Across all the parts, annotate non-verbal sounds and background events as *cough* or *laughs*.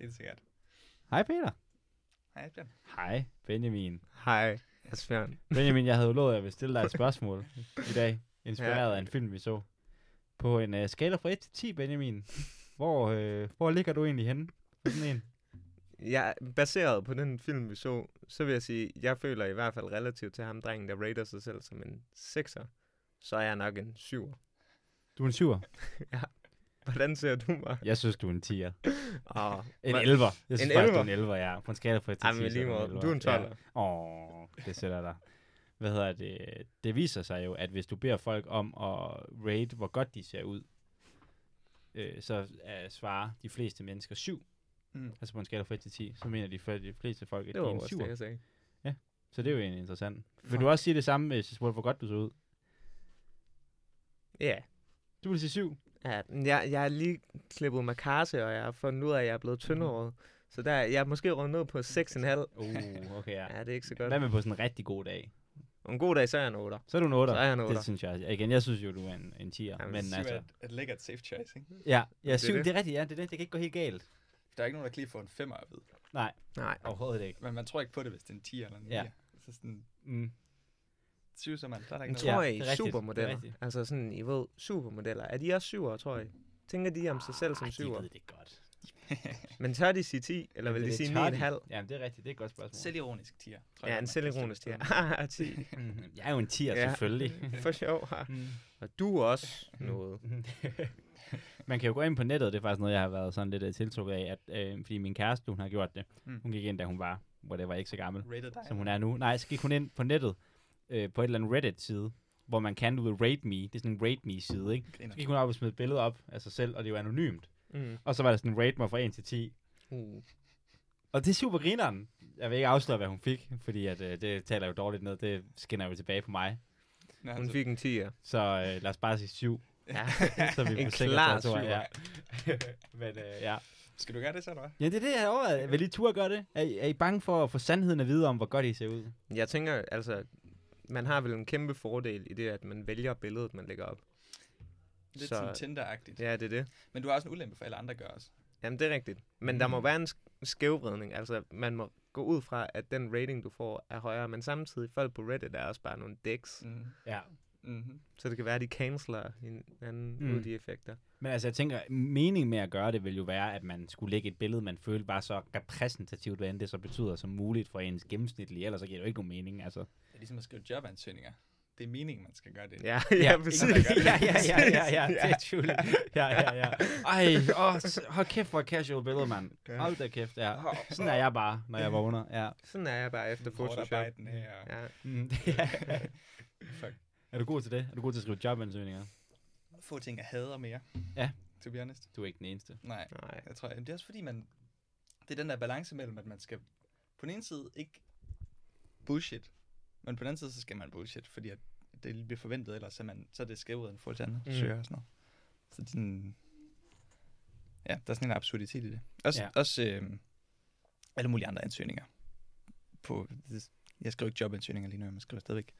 Helt sikkert. Hej Peter. Hej, Bjørn. Hej Benjamin. Hej, Asbjørn. Benjamin, jeg havde lovet, at jeg ville stille dig et spørgsmål i dag, inspireret af en film, vi så. På en uh, skala fra 1 til 10, Benjamin, hvor, uh, hvor ligger du egentlig henne på sådan en? Ja, baseret på den film, vi så, så vil jeg sige, jeg føler i hvert fald relativt til ham, drengen, der rater sig selv som en 6'er, så er jeg nok en 7'er. Du er en 7'er. *laughs* Hvordan ser du mig? Jeg synes, du er en 10'er. Åh, En hvad- 11'er. Jeg synes En faktisk, du er 11'er? en 11'er, ja. På en skala fra 1 til 10. Ej, men så lige måde. en 11'er. Du er en 12'er. Ja. Åh, det sætter dig. Hvad hedder det? Det viser sig jo, at hvis du beder folk om at rate, hvor godt de ser ud, øh, så uh, svarer de fleste mennesker 7. Mm. Altså på en skala fra 1 til 10, så mener de, for de fleste folk, at Det de var er en også 7'er. det, jeg sagde. Så det er jo egentlig interessant. Vil Fuck. du også sige det samme, hvis jeg spurgte, hvor godt du så ud? Ja. Du vil sige 7. ja jeg, jeg har lige klippet mig karse, og jeg har fundet ud af, at jeg er blevet tyndhåret. Så der, jeg er måske rundt ned på 6,5. Uh, okay, ja. *laughs* Ja, det er ikke så godt. Hvad med på sådan en rigtig god dag? En god dag, så er jeg en 8. Så er du en 8. Så er jeg en Det otter. synes jeg. Igen, jeg synes jo, du er en, en 10'er. Jamen, men Syv altså, er et, et lækkert safe choice, ikke? ja, ja er 7, det, det. er rigtigt, ja. Det, er det, det kan ikke gå helt galt. Der er ikke nogen, der kan lige få en femmer at vide. Nej, Nej. overhovedet ikke. Men man tror ikke på det, hvis det er en 10 eller en 9. Ja. Så sådan Mm. 20, så er der ikke Men noget. tror Ja, I, det er rigtigt, det er supermodeller, rigtigt. altså sådan, I ved, supermodeller, er de også syvere, tror jeg? Tænker de om sig selv som Ej, de syvere? ved det godt. *laughs* Men tør de sige 10, eller vil de det sige tør 9,5? Ja, det er rigtigt. Det er et godt spørgsmål. Selvironisk tier. tror Ja, jeg, en selvironisk tier. Haha, 10. Mhm. Jeg er jo en 10'er, Ja. selvfølgelig. *laughs* For sjov. Mm. Og du også noget. *laughs* Man kan jo gå ind på nettet, det er faktisk noget, jeg har været sådan lidt uh, tiltrukket af, at, øh, fordi min kæreste, hun har gjort det. Mm. Hun gik ind, da hun var, whatever, ikke så gammel, som hun er nu. Nej, så gik hun ind på nettet, øh, på et eller andet Reddit-side, hvor man kan, du ved, rate me. Det er sådan en rate me-side, ikke? Griner. Så gik hun op og smed et billede op af sig selv, og det er jo anonymt. Mm. Og så var der sådan en rate mig fra 1 til 10. Uh. Og det er super grineren. Jeg vil ikke afsløre, hvad hun fik, fordi at, øh, det taler jo dårligt ned. Det skinner jo tilbage på mig. Nå, Hun fik en 10'er. Så øh, lad os bare sige 7. Ja. *laughs* så vi *laughs* En klar syver. Ja. *laughs* Men øh, ja. Skal du gøre det så, eller hvad? Ja, det er det, jeg har overvejet. Vil I turde gøre det? Er, I- er I bange for at få sandheden at vide om, hvor godt I ser ud? Jeg tænker, altså, man har vel en kæmpe fordel i det, at man vælger billedet, man lægger op. Lidt Så- sådan Tinder-agtigt. Ja, det er det. Men du har også en ulempe for alle andre gør også. Jamen, det er rigtigt. Men der må Mm. være en sk- skævvridning. Altså, man må gå ud fra, at den rating, du får, er højere. Men samtidig, folk på Reddit er også bare nogle dicks. Mm. Ja. Mm-hmm. Så det kan være, at de canceler hinanden Mm. mm. ud af de effekter. Men altså, jeg tænker, meningen med at gøre det vil jo være, at man skulle lægge et billede, man følte var så repræsentativt, hvad end det så betyder, som muligt for ens gennemsnitlige. Ellers så giver det jo ikke nogen mening, altså. Det er ligesom at skrive jobansøgninger. Det er meningen, man skal gøre det. Ja, ja, præcis. ja, ja, ja, ja, ja, *laughs* det er truly. Ja, ja, ja. Ej, åh, s- hold kæft for et casual billede, mand. Ja. Hold da kæft, ja. Sådan er jeg bare, når jeg vågner, ja. Sådan er jeg bare efter Photoshop. Ja. Mm, *laughs* ja. *laughs* Fuck. Er du god til det? Er du god til at skrive jobansøgninger? Få ting, jeg hader mere. Ja. To be honest. Du er ikke den eneste. Nej. Nej. Jeg tror, det er også fordi, man... Det er den der balance mellem, at man skal på den ene side ikke bullshit, men på den anden side, så skal man bullshit, fordi at det bliver forventet, ellers så er, man, så er det skævet i forhold til andre Mm. søger og sådan noget. Så det er sådan... Ja, der er sådan en absurditet i det. Også, Ja. ja. også øh, alle mulige andre ansøgninger. På, jeg skriver ikke jobansøgninger lige nu, men skriver stadigvæk,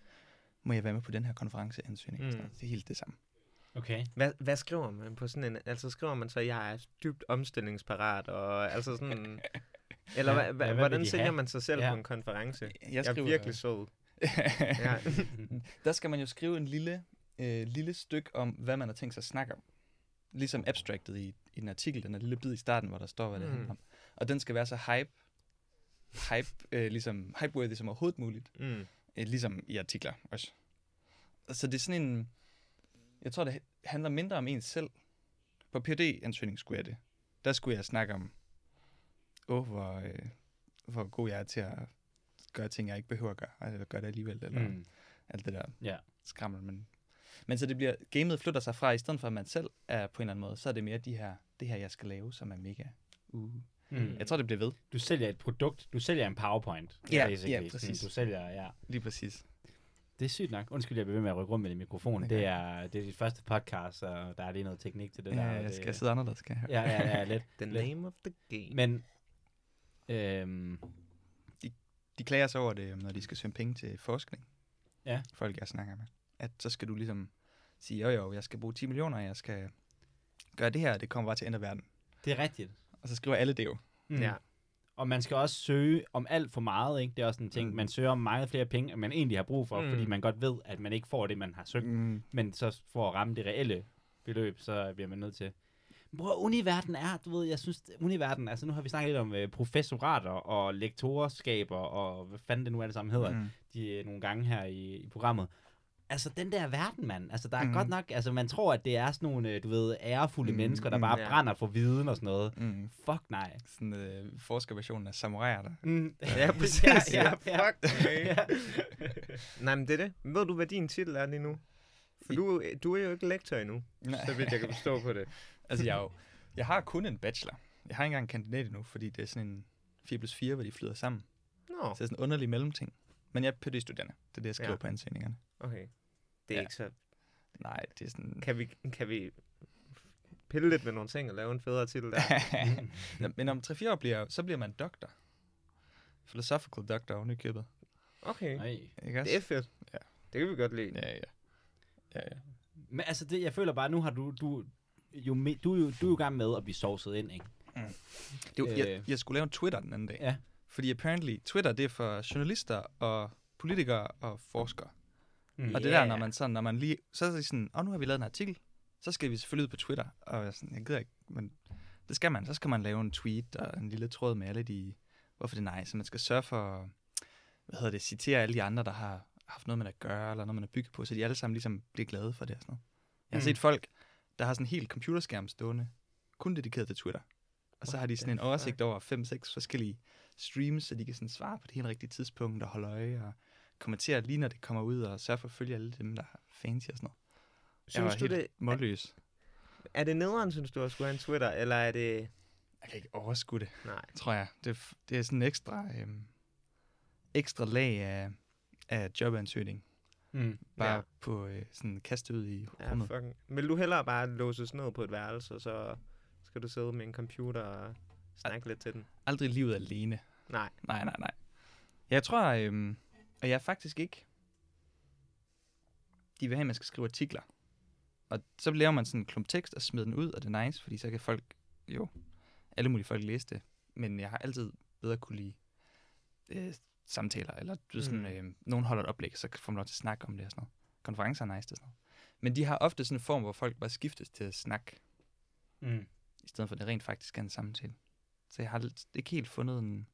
må jeg være med på den her konferenceansøgning? Mm. Mm. Det er helt det samme. Okay. Hvad, hvad skriver man på sådan en... Altså skriver man så, at jeg er dybt omstillingsparat, og altså sådan... *laughs* Eller Ja, ja, ja, hva, vil hvordan sælger have? man sig selv Ja. på en konference? Jeg, Jeg, er virkelig sød. Ja. *laughs* der skal man jo skrive en lille, øh, lille stykke om, hvad man har tænkt sig at snakke om. Ligesom abstractet i, i en artikel, den er lille bid i starten, hvor der står, hvad det Mm. handler om. Og den skal være så hype, hype øh, ligesom hype-worthy som overhovedet muligt. Mm. Øh, ligesom i artikler også. Så det er sådan en... Jeg tror, det handler mindre om ens selv. På phd ansøgning skulle jeg det. Der skulle jeg snakke om, åh, hvor, øh, hvor god jeg er til at gøre ting, jeg ikke behøver at gøre, eller gøre det alligevel, eller mm. Alt det der Ja. skrammel. Men, men så det bliver, gamet flytter sig fra, i stedet for at man selv er på en eller anden måde, så er det mere de her, det her, jeg skal lave, som er mega uh. Mm. Jeg tror, det bliver ved. Du sælger et produkt. Du sælger en PowerPoint. Ja, basically. ja, præcis. Du sælger, ja. Lige præcis. Det er sygt nok. Undskyld, jeg bliver ved med at rykke rundt med din mikrofon. Det Det er, det er dit første podcast, og der er lige noget teknik til det Ja, der. og jeg det, skal sidde anderledes, skal jeg. Ja, ja, ja, lidt. *laughs* The lidt. name of the game. Men, øhm, De klager sig over det, når de skal søge penge til forskning. Ja. Folk, jeg snakker med. At så skal du ligesom sige, jo jo, jeg skal bruge 10 millioner, jeg skal gøre det her, det kommer bare til at ændre verden. det er rigtigt. Og så skriver alle det jo. Mm. Ja. Og man skal også søge om alt for meget, ikke? Det er også en ting, Mm. man søger om mange flere penge, end man egentlig har brug for, mm. fordi man godt ved, at man ikke får det, man har søgt. Mm. Men så for at ramme det reelle beløb, så bliver man nødt til. Bror, univerden er, du ved, jeg synes, univerden, altså nu har vi snakket lidt om øh, professorater og lektorskaber, og hvad fanden det nu er det samme hedder, mm. De øh, nogle gange her i, i programmet. Altså, den der verden, mand. Altså, der er mm. Godt nok... Altså, man tror, at det er sådan nogle, øh, du ved, ærefulde mm. Mennesker, der mm, bare ja. brænder for viden og sådan noget. Mm. Fuck nej. Sådan øh, forskerversionen af samuraier der. Mm. Ja, *laughs* præcis. ja, ja, ja, fuck. Okay. ja. Nej, men det er det. Ved du, hvad din titel er lige nu? For du, du er jo ikke lektor endnu, Nej. så vidt jeg kan forstå på det. Altså, jeg, jo, jeg har kun en bachelor. Jeg har ikke engang en kandidat endnu, fordi det er sådan en 4 plus 4, hvor de flyder sammen. Nå, Så det er sådan en underlig mellemting. Men jeg er phd-studerende. Det er det, jeg skriver Ja. på ansøgningerne. okay. Det er Ja. ikke så... Nej, det er sådan... Kan vi, kan vi pille lidt med nogle ting og lave en federe titel der? *laughs* Men om 3-4 år bliver, så bliver man doktor. Philosophical doctor oven i købet. Okay, Nej. Ikke også? det er fedt. Ja. Det kan vi godt lide. Ja, ja. Ja, ja. Men altså, det, jeg føler bare, nu har du... du jo, me, du, er jo, du er jo i gang med at blive sovset ind, ikke? Det, var- jeg, Øh. jeg skulle lave en Twitter den anden dag. Ja. Fordi apparently, Twitter det er for journalister og politikere og forskere. Mm. Og det der, når man sådan, når man lige, så er det sådan, åh, nu har vi lavet en artikel, så skal vi selvfølgelig ud på Twitter. Og jeg, sådan, jeg gider ikke, men det skal man. Så skal man lave en tweet og en lille tråd med alle de, hvorfor det er nice. Så man skal sørge for, hvad hedder det, citere alle de andre, der har haft noget med at gøre, eller noget, man har bygget på, så de alle sammen ligesom bliver glade for det og sådan noget. Jeg har Mm. set folk, der har sådan en helt computerskærm stående, kun dedikeret til Twitter. Og så har de sådan en oversigt over 5-6 forskellige streams, så de kan sådan svare på det helt rigtige tidspunkt og holde øje og kommentere lige når det kommer ud og sørge for at følge alle dem, der er fancy og sådan noget. Jeg var Synes du, helt det, målløs. er det nederen, synes du, at skulle have en Twitter, eller er det... Jeg kan ikke overskue det, Nej. tror jeg. Det, er det er sådan en ekstra, øhm, ekstra lag af, af jobansøgning. Mm. Bare Ja. på øh, sådan kaste ud i Ja, rummet. fucking. Vil du hellere bare låses ned på et værelse, og så skal du sidde med en computer og snakke lidt til den? Aldrig livet alene. Nej. Nej, nej, nej. Jeg tror, øhm, og jeg faktisk ikke... De vil have, at man skal skrive artikler. Og så laver man sådan en klump tekst og smider den ud, og det er nice, fordi så kan folk jo, alle mulige folk læse det. Men jeg har altid bedre kunne lide øh, samtaler, eller du sådan, øh, nogen holder et oplæg, så får man lov til at snakke om det og sådan noget. Konferencer er nice og sådan noget. Men de har ofte sådan en form, hvor folk bare skiftes til at snakke, Mm. i stedet for at det rent faktisk er en samtale. Så jeg har ikke helt fundet en...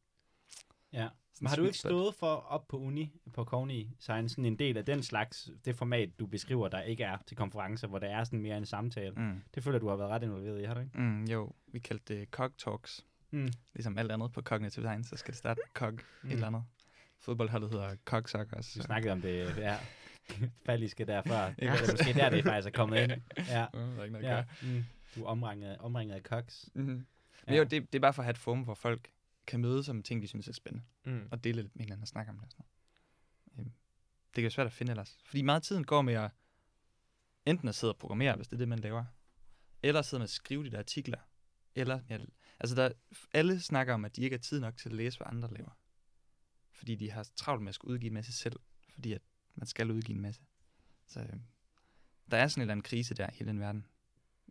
Ja. Men har du ikke stået for op på uni, på Kogni Science, sådan en del af den slags, det format, du beskriver, der ikke er til konferencer, hvor der er sådan mere en samtale? Mm. Det føler du har været ret involveret i, har du ikke? Mm, jo, vi kaldte det Cog Talks. Mm. Ligesom alt andet på Cognitive Science, så skal det starte med Cog mm. Mm. et eller andet. Fodboldholdet hedder Cog Suckers. Vi snakkede om det, ja, falliske der før. Ikke Det er måske der, det faktisk er kommet *laughs* ind. Ja, Uh, der er ikke noget ja. ja. Mm. Du er omringet, omringet af koks. Mm-hmm. Men Ja. jo, det, det er bare for at have et forum, hvor folk kan mødes om ting, de synes er spændende. Mm. Og dele lidt med hinanden og snakke om det. Og sådan noget. Øhm, det kan være svært at finde ellers. Fordi meget af tiden går med at enten at sidde og programmere, hvis det er det, man laver. Eller sidde med at skrive de der artikler. Eller, ja, altså der, alle snakker om, at de ikke har tid nok til at læse, hvad andre laver. Fordi de har travlt med at skulle udgive en masse selv. Fordi at man skal udgive en masse. Så øh, der er sådan en eller anden krise der i hele den verden.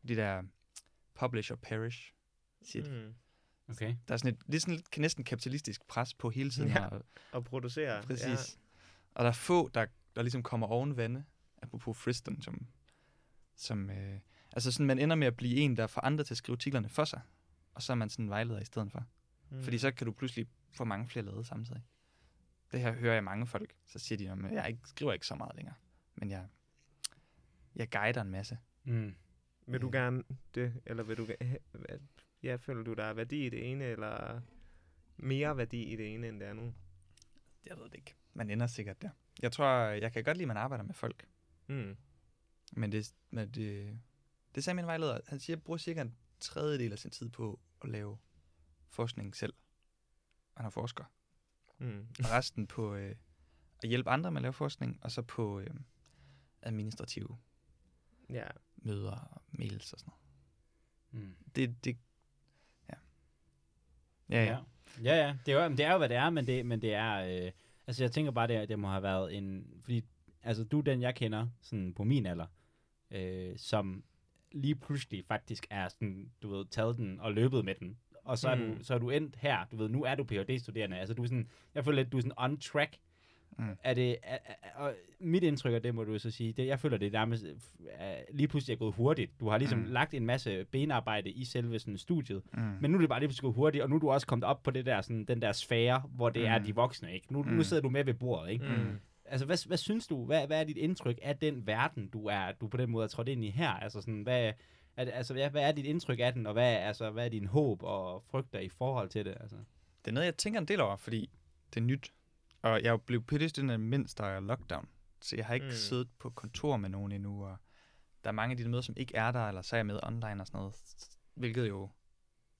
Det der publish or perish. Siger de. Mm. Okay. Der er sådan et, det er sådan lidt næsten kapitalistisk pres på hele tiden. Ja. Og, Og producere. præcis. Ja. Og der er få, der, der ligesom kommer oven vande. Apropos Friston, som, som øh, altså sådan, man ender med at blive en, der får andre til at skrive artiklerne for sig. Og så er man sådan en vejleder i stedet for. Mm. Fordi så kan du pludselig få mange flere lavet samtidig. Det her hører jeg mange folk. Så siger de, at jeg ikke, skriver ikke så meget længere. Men jeg, jeg guider en masse. Mm. Vil du Øh. gerne det, eller vil du ja, føler du, der er værdi i det ene, eller mere værdi i det ene end det andet? Jeg ved det ikke. Man ender sikkert der. Jeg tror, jeg kan godt lide, at man arbejder med folk. Mm. Men det, men det, det sagde min vejleder. Han siger, at jeg bruger cirka en tredjedel af sin tid på at lave forskning selv. Han er forsker. Mm. Og resten på øh, at hjælpe andre med at lave forskning, og så på øh, administrative Ja. møder og mails og sådan noget. Mm. Det, det, ja. Ja, ja. Ja, ja, ja. Det, er jo, det er jo, hvad det er, men det, men det er... Øh, altså, jeg tænker bare, det, det må have været en... Fordi, altså, du er den, jeg kender, sådan på min alder, øh, som lige pludselig faktisk er sådan, du ved, taget den og løbet med den og så er, Mm. du, så er du endt her. Du ved, nu er du Ph.D.-studerende. Altså, du er sådan, jeg føler lidt, du er sådan on track. Mm. Er det, er, er, og mit indtryk af det, må du så sige, det, jeg føler, det er nærmest er, lige pludselig er gået hurtigt. Du har ligesom Mm. mm. lagt en masse benarbejde i selve sådan, studiet, Mm. men nu er det bare lige pludselig gået hurtigt, og nu er du også kommet op på det der, sådan, den der sfære, hvor det mm. er Mm. de voksne, ikke? Nu, mm. Mm. nu sidder du med ved bordet, ikke? Mm. Altså, hvad, hvad synes du, hvad, hvad er dit indtryk af den verden, du er du på den måde er trådt ind i her? Altså, sådan, hvad, det, altså, hvad, hvad er dit indtryk af den, og hvad, altså, hvad er din håb og frygter i forhold til det? Altså? Det er noget, jeg tænker en del over, fordi det er nyt. Og jeg blev PhD-studerende, mens der er lockdown. Så jeg har ikke Mm. mm. siddet på kontor med nogen endnu, og der er mange af de møder, som ikke er der, eller så er jeg med online og sådan noget, hvilket jo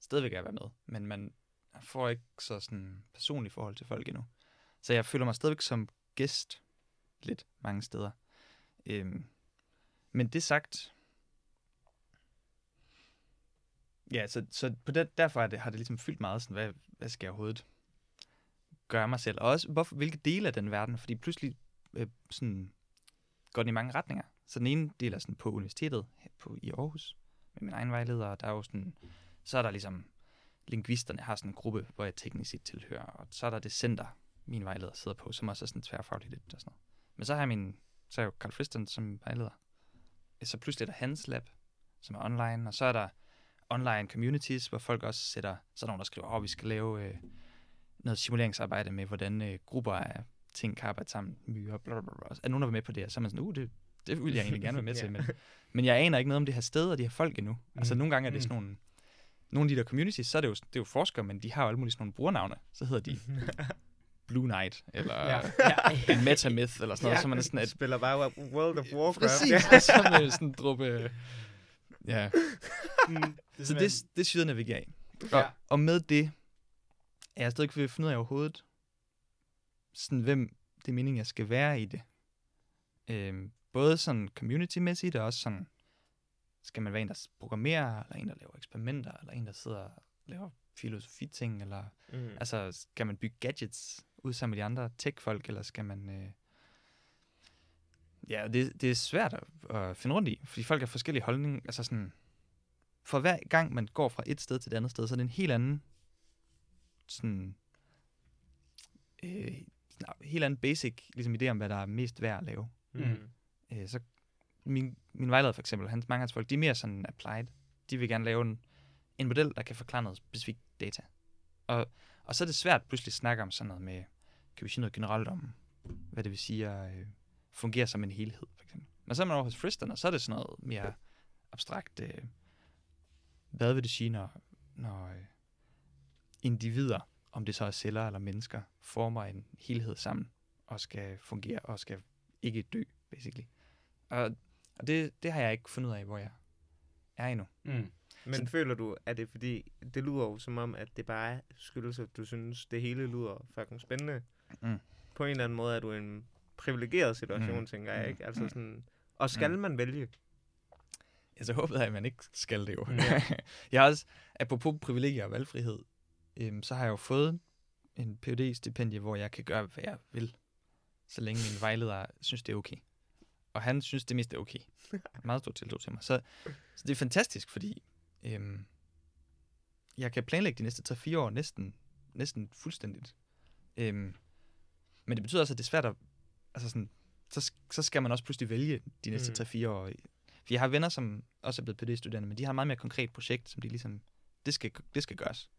stadigvæk er at være med. Men man får ikke så sådan personligt forhold til folk endnu. Så jeg føler mig stadigvæk som gæst lidt mange steder. Øhm, men det sagt, ja, så, så på det, derfor er det, har det ligesom fyldt meget sådan, hvad, hvad skal jeg overhovedet gøre mig selv? Og også, hvorfor, hvilke dele af den verden? Fordi pludselig øh, sådan, går den i mange retninger. Så den ene del er sådan på universitetet her på, i Aarhus, med min egen vejleder, og der er jo sådan, så er der ligesom, lingvisterne har sådan en gruppe, hvor jeg teknisk set tilhører, og så er der det center, min vejleder sidder på, som også er sådan tværfagligt lidt og sådan noget. Men så har jeg min, så er jeg jo Carl Friston som vejleder. Så pludselig er der hans lab, som er online, og så er der online communities, hvor folk også sætter, så er der nogen, der skriver, at oh, vi skal lave øh, noget simuleringsarbejde med, hvordan øh, grupper af ting kan arbejde sammen, myrer, bla, bla, bla. Er nogen, der vil med på det? Og så er man sådan, uh, det, det vil jeg egentlig gerne være med *laughs* til. Ja. Men, men jeg aner ikke noget om det her sted og de her folk endnu. Mm. Altså Mm. nogle gange er det Mm. sådan nogle, nogle af de der communities, så er det jo, det er jo forskere, men de har jo alle mulige sådan nogle brugernavne. Så hedder de *laughs* Blue Knight, eller Ja. ja. *laughs* en Metamyth, eller sådan noget. Så man er sådan, at spiller bare World of Warcraft. Præcis, Ja. så med sådan en druppe... Ja, Mm, så det, det syder navigerer i. Og, Ja. og med det, er jeg stadig ved at finde ud af overhovedet, sådan, hvem det er meningen, jeg skal være i det. Øhm, både sådan community-mæssigt, og også sådan, skal man være en, der programmerer, eller en, der laver eksperimenter, eller en, der sidder og laver filosofi-ting, eller Mm. Altså, skal man bygge gadgets ud sammen med de andre tech-folk, eller skal man... Øh... Ja, det, det er svært at, at finde rundt i, fordi folk har forskellige holdninger. Altså sådan, for hver gang man går fra et sted til et andet sted, så er det en helt anden sådan, øh, helt anden basic ligesom idé om, hvad der er mest værd at lave. Mm. Øh, så min, min vejleder for eksempel, hans, mange af hans folk, de er mere sådan applied. De vil gerne lave en, en model, der kan forklare noget specifikt data. Og, og så er det svært pludselig at snakke om sådan noget med, kan vi sige noget generelt om, hvad det vil sige at øh, fungere som en helhed, for eksempel. Men så er man over hos Friston, og så er det sådan noget mere abstrakt, øh, hvad vil det sige, når, når øh, individer, om det så er celler eller mennesker, former en helhed sammen, og skal fungere, og skal ikke dø, basically. Og, og det, det har jeg ikke fundet ud af, hvor jeg er endnu. Mm. Men Så- føler du, at det er fordi, det lyder jo som om, at det bare skyldes, at du synes, det hele lyder fucking spændende. Mm. På en eller anden måde er du i en privilegeret situation, Mm. tænker jeg, Mm. ikke? Altså Mm. sådan, og skal Mm. man vælge? Altså, jeg håber, at man ikke skal det jo. Mm. *laughs* jeg har også, apropos privilegier og valgfrihed, øhm, så har jeg jo fået en phd stipendie hvor jeg kan gøre, hvad jeg vil, så længe min vejleder synes, det er okay. Og han synes, det meste er okay. Meget stor tiltro til mig. Så, så det er fantastisk, fordi øhm, jeg kan planlægge de næste 3-4 år næsten, næsten fuldstændigt. Øhm, men det betyder også, at det er svært at... Altså sådan, så, så skal man også pludselig vælge de næste Mm. 3-4 år. For jeg har venner, som også er blevet PD-studerende, men de har et meget mere konkret projekt, som de ligesom, det skal, det skal gøres.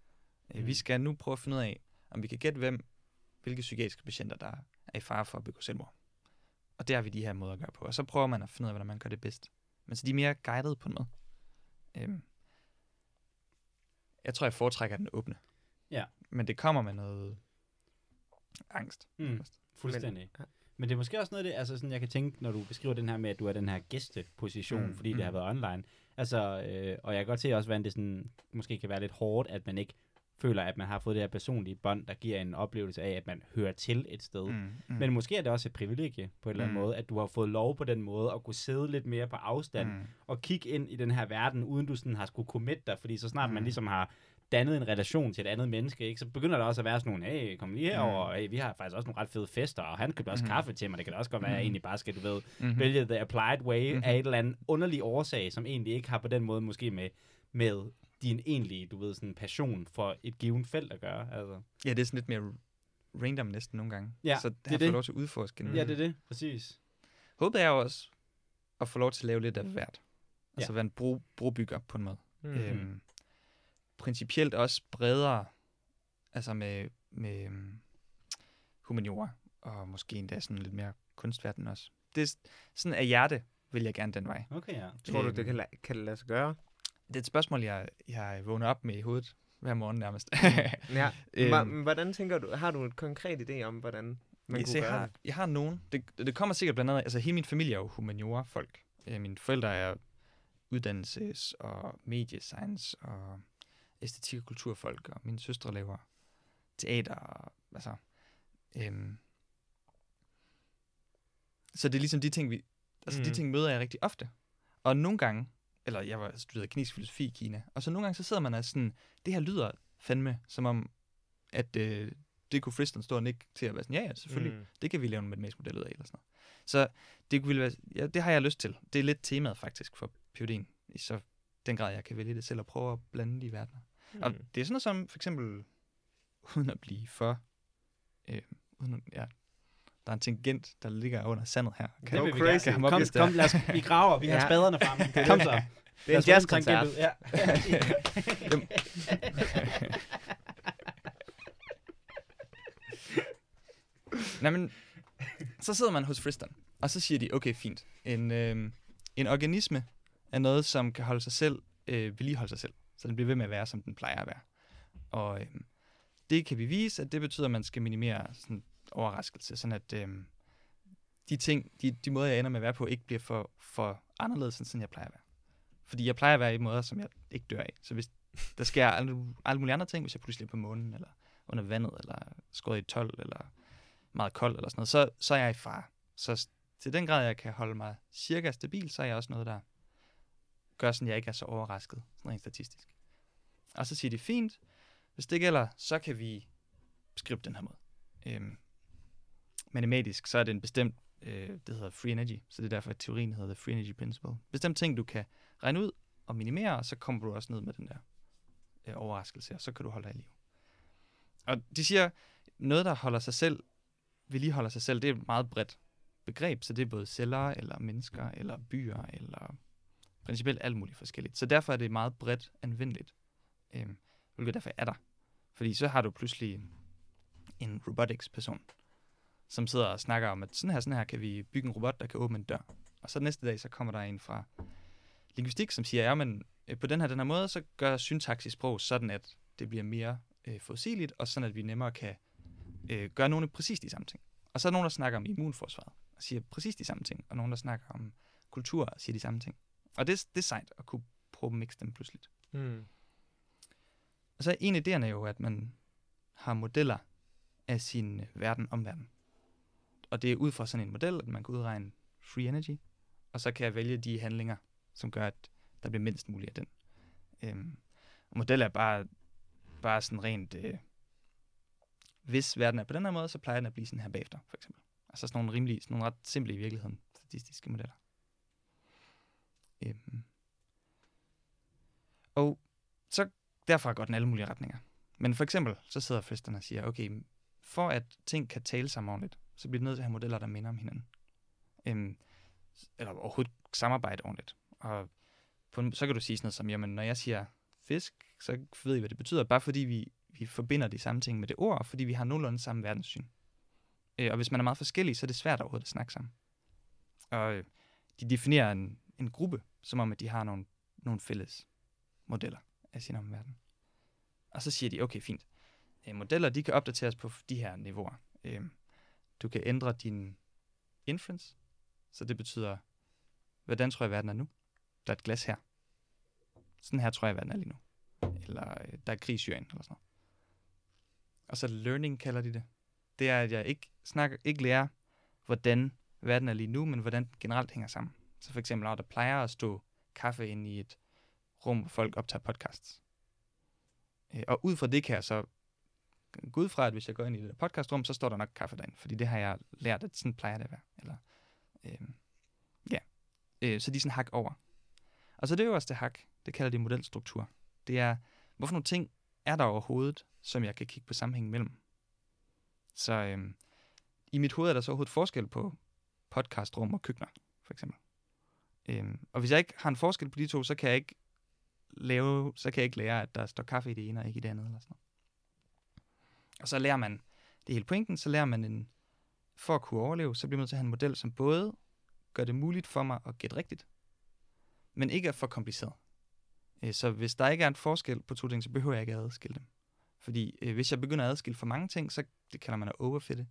Mm. Mm. Vi skal nu prøve at finde ud af, om vi kan gætte, hvem, hvilke psykiatriske patienter, der er i fare for at begå selvmord. Og det har vi de her måder at gøre på. Og så prøver man at finde ud af, hvordan man gør det bedst. Men så de er mere guided på en måde. Øhm. Jeg tror, jeg foretrækker den åbne. Ja. Men det kommer med noget angst. Mm. Fuldstændig. ja. Men det er måske også noget af det, altså sådan, jeg kan tænke, når du beskriver den her med, at du er den her gæsteposition, mm, Mm, fordi det mm. har været online. Altså, øh, og jeg kan godt se også, hvordan det sådan, måske kan være lidt hårdt, at man ikke føler, at man har fået det her personlige bånd, der giver en oplevelse af, at man hører til et sted. Mm. Mm. Men måske er det også et privilegie på en eller anden Mm. måde, at du har fået lov på den måde at kunne sidde lidt mere på afstand mm. og kigge ind i den her verden, uden du sådan har skulle commit dig, fordi så snart mm. man ligesom har dannet en relation til et andet menneske, ikke, så begynder der også at være sådan nogle, hey, kom lige herover, mm. hey, vi har faktisk også nogle ret fede fester, og han købte også Mhm. kaffe til mig, det kan da også godt være, at jeg Mhm. egentlig bare skal, du ved, Mm-hmm. vælge the applied way Mhm. af et eller andet underlig årsag, som egentlig ikke har på den måde måske med, med din egentlige, du ved, sådan passion for et givet felt at gøre. Altså. Ja, det er sådan lidt mere random næsten nogle gange. Ja, så det er det. lov til at udforske. Mm. Mm. Ja, det er det. Præcis. Håbet er også at få lov til at lave lidt af hvert. Altså Ja. være en bro, brobygger på en måde. Mm. Mm. Øhm, principielt også bredere, altså med, med øhm, humaniora, og måske endda sådan lidt mere kunstverden også. Det er sådan af hjerte, vil jeg gerne den vej. Okay, ja. Tror du, Øhm, det kan, la- kan det lade sig gøre? Det er et spørgsmål, jeg, jeg vågner op med i hovedet hver morgen nærmest. Ja. *laughs* Øhm. Hvordan tænker du, har du et konkret idé om, hvordan man jeg, kunne jeg, gøre har, det? jeg har nogen. Det, det kommer sikkert blandt andet, altså hele min familie er jo humaniora-folk. Øh, mine forældre er uddannelses- og mediescience og æstetik- og kulturfolk, og mine søstre laver teater, og, altså, øhm, så det er ligesom de ting, vi, altså mm. de ting møder jeg rigtig ofte. Og nogle gange, eller jeg var studeret kinesisk filosofi i Kina, og så nogle gange så sidder man og sådan, det her lyder fandme som om, at øh, det kunne fristen stå og nikke til at være sådan, ja ja, selvfølgelig, Mm. det kan vi lave en matematisk model ud af, eller sådan noget. Så det kunne være, ja, det har jeg lyst til. Det er lidt temaet faktisk for PhD'en, i så den grad, jeg kan vælge det selv og prøve at blande de verdener. Mm. Og det er sådan noget som, for eksempel, uden at blive for, øh, uden, at- ja, der er en tangent, der ligger under sandet her. Kan, Go vil vi gerne. Kom, det er? kom, lad os, vi *laughs* graver, vi har Ja. spaderne frem. Kom så. Det er en jazzkoncert. Ja. *laughs* Nej, men så sidder man hos fristeren, og så siger de, okay, fint. En, øh, en organisme er noget, som kan holde sig selv, øh, vedligeholde sig selv. Så den bliver ved med at være, som den plejer at være. Og øh, det kan vi vise, at det betyder, at man skal minimere sådan overraskelse, sådan at øh, de ting, de, de måder, jeg ender med at være på, ikke bliver for, for anderledes, end sådan jeg plejer at være. Fordi jeg plejer at være i måder, som jeg ikke dør af. Så hvis der sker alle, alle mulige andre ting, hvis jeg pludselig er på månen, eller under vandet, eller skåret i 12, eller meget kold, eller sådan noget, så, så er jeg i fare. Så til den grad, jeg kan holde mig cirka stabil, så er jeg også noget, der gør sådan, at jeg ikke er så overrasket, sådan rent statistisk. Og så siger de, fint, hvis det gælder, så kan vi skrive den her måde. Øhm, matematisk, så er det en bestemt, øh, det hedder free energy, så det er derfor, at teorien hedder the free energy principle. Bestemt ting, du kan regne ud og minimere, og så kommer du også ned med den der øh, overraskelse, og så kan du holde dig i liv. Og de siger, noget, der holder sig selv, vedligeholder sig selv, det er et meget bredt begreb, så det er både celler, eller mennesker, eller byer, eller principielt alt muligt forskelligt. Så derfor er det meget bredt anvendeligt, øhm, hvilket derfor er der. Fordi så har du pludselig en, robotics-person, som sidder og snakker om, at sådan her, sådan her kan vi bygge en robot, der kan åbne en dør. Og så næste dag, så kommer der en fra linguistik, som siger, ja, men øh, på den her, den her måde, så gør syntaks i sprog sådan, at det bliver mere øh, fossiligt, og sådan, at vi nemmere kan øh, gøre nogle af præcis de samme ting. Og så er der nogen, der snakker om immunforsvaret, og siger præcis de samme ting, og nogen, der snakker om kultur, og siger de samme ting. Og det, det er sejt at kunne prøve at mixe dem pludselig. Mm. Og så en af idéerne jo, at man har modeller af sin øh, verden om verden. Og det er ud fra sådan en model, at man kan udregne free energy, og så kan jeg vælge de handlinger, som gør, at der bliver mindst muligt af den. Øhm, og modeller er bare, bare sådan rent, øh, hvis verden er på den her måde, så plejer den at blive sådan her bagefter, for eksempel. Altså sådan nogle rimelig, sådan nogle ret simple i virkeligheden, statistiske modeller. Øhm. Og så derfra går den alle mulige retninger. Men for eksempel, så sidder festerne og siger, okay, for at ting kan tale sammen ordentligt, så bliver det nødt til at have modeller, der minder om hinanden. Øhm, eller overhovedet samarbejde ordentligt. Og på en, så kan du sige sådan noget som, jamen når jeg siger fisk, så ved I, hvad det betyder, bare fordi vi, vi forbinder de samme ting med det ord, fordi vi har nogenlunde samme verdenssyn. Øh, og hvis man er meget forskellig, så er det svært overhovedet at snakke sammen. Og øh, de definerer en, en gruppe, som om at de har nogle, nogle fælles modeller af sin omverden. Og så siger de, okay, fint. Øh, modeller, de kan opdateres på de her niveauer. Øh, du kan ændre din inference, så det betyder, hvordan tror jeg, verden er nu? Der er et glas her. Sådan her tror jeg, verden er lige nu. Eller øh, der er krig i Syrien, eller sådan noget. Og så learning kalder de det. Det er, at jeg ikke, snakker, ikke lærer, hvordan verden er lige nu, men hvordan den generelt hænger sammen. Så for eksempel, når der plejer at stå kaffe ind i et rum, hvor folk optager podcasts. Øh, Og ud fra det kan jeg så gå ud fra, at hvis jeg går ind i det podcastrum, så står der nok kaffe derinde, fordi det har jeg lært, at sådan plejer det at være. Eller, øh, ja. Øh, så de er sådan hak over. Og så det øverste hak, det kalder de modelstruktur. Det er, hvorfor nogle ting er der overhovedet, som jeg kan kigge på sammenhængen mellem. Så øh, i mit hoved er der så overhovedet forskel på podcastrum og køkkener, for eksempel. Øh, og hvis jeg ikke har en forskel på de to, så kan jeg ikke lave, så kan jeg ikke lære, at der står kaffe i det ene og ikke i det andet. Eller sådan noget. Og så lærer man, det er hele pointen, så lærer man en, for at kunne overleve, så bliver man nødt til at have en model, som både gør det muligt for mig at gætte rigtigt, men ikke er for kompliceret. Øh, så hvis der ikke er en forskel på to ting, så behøver jeg ikke at adskille dem. Fordi øh, hvis jeg begynder at adskille for mange ting, så det kalder man at overfitte,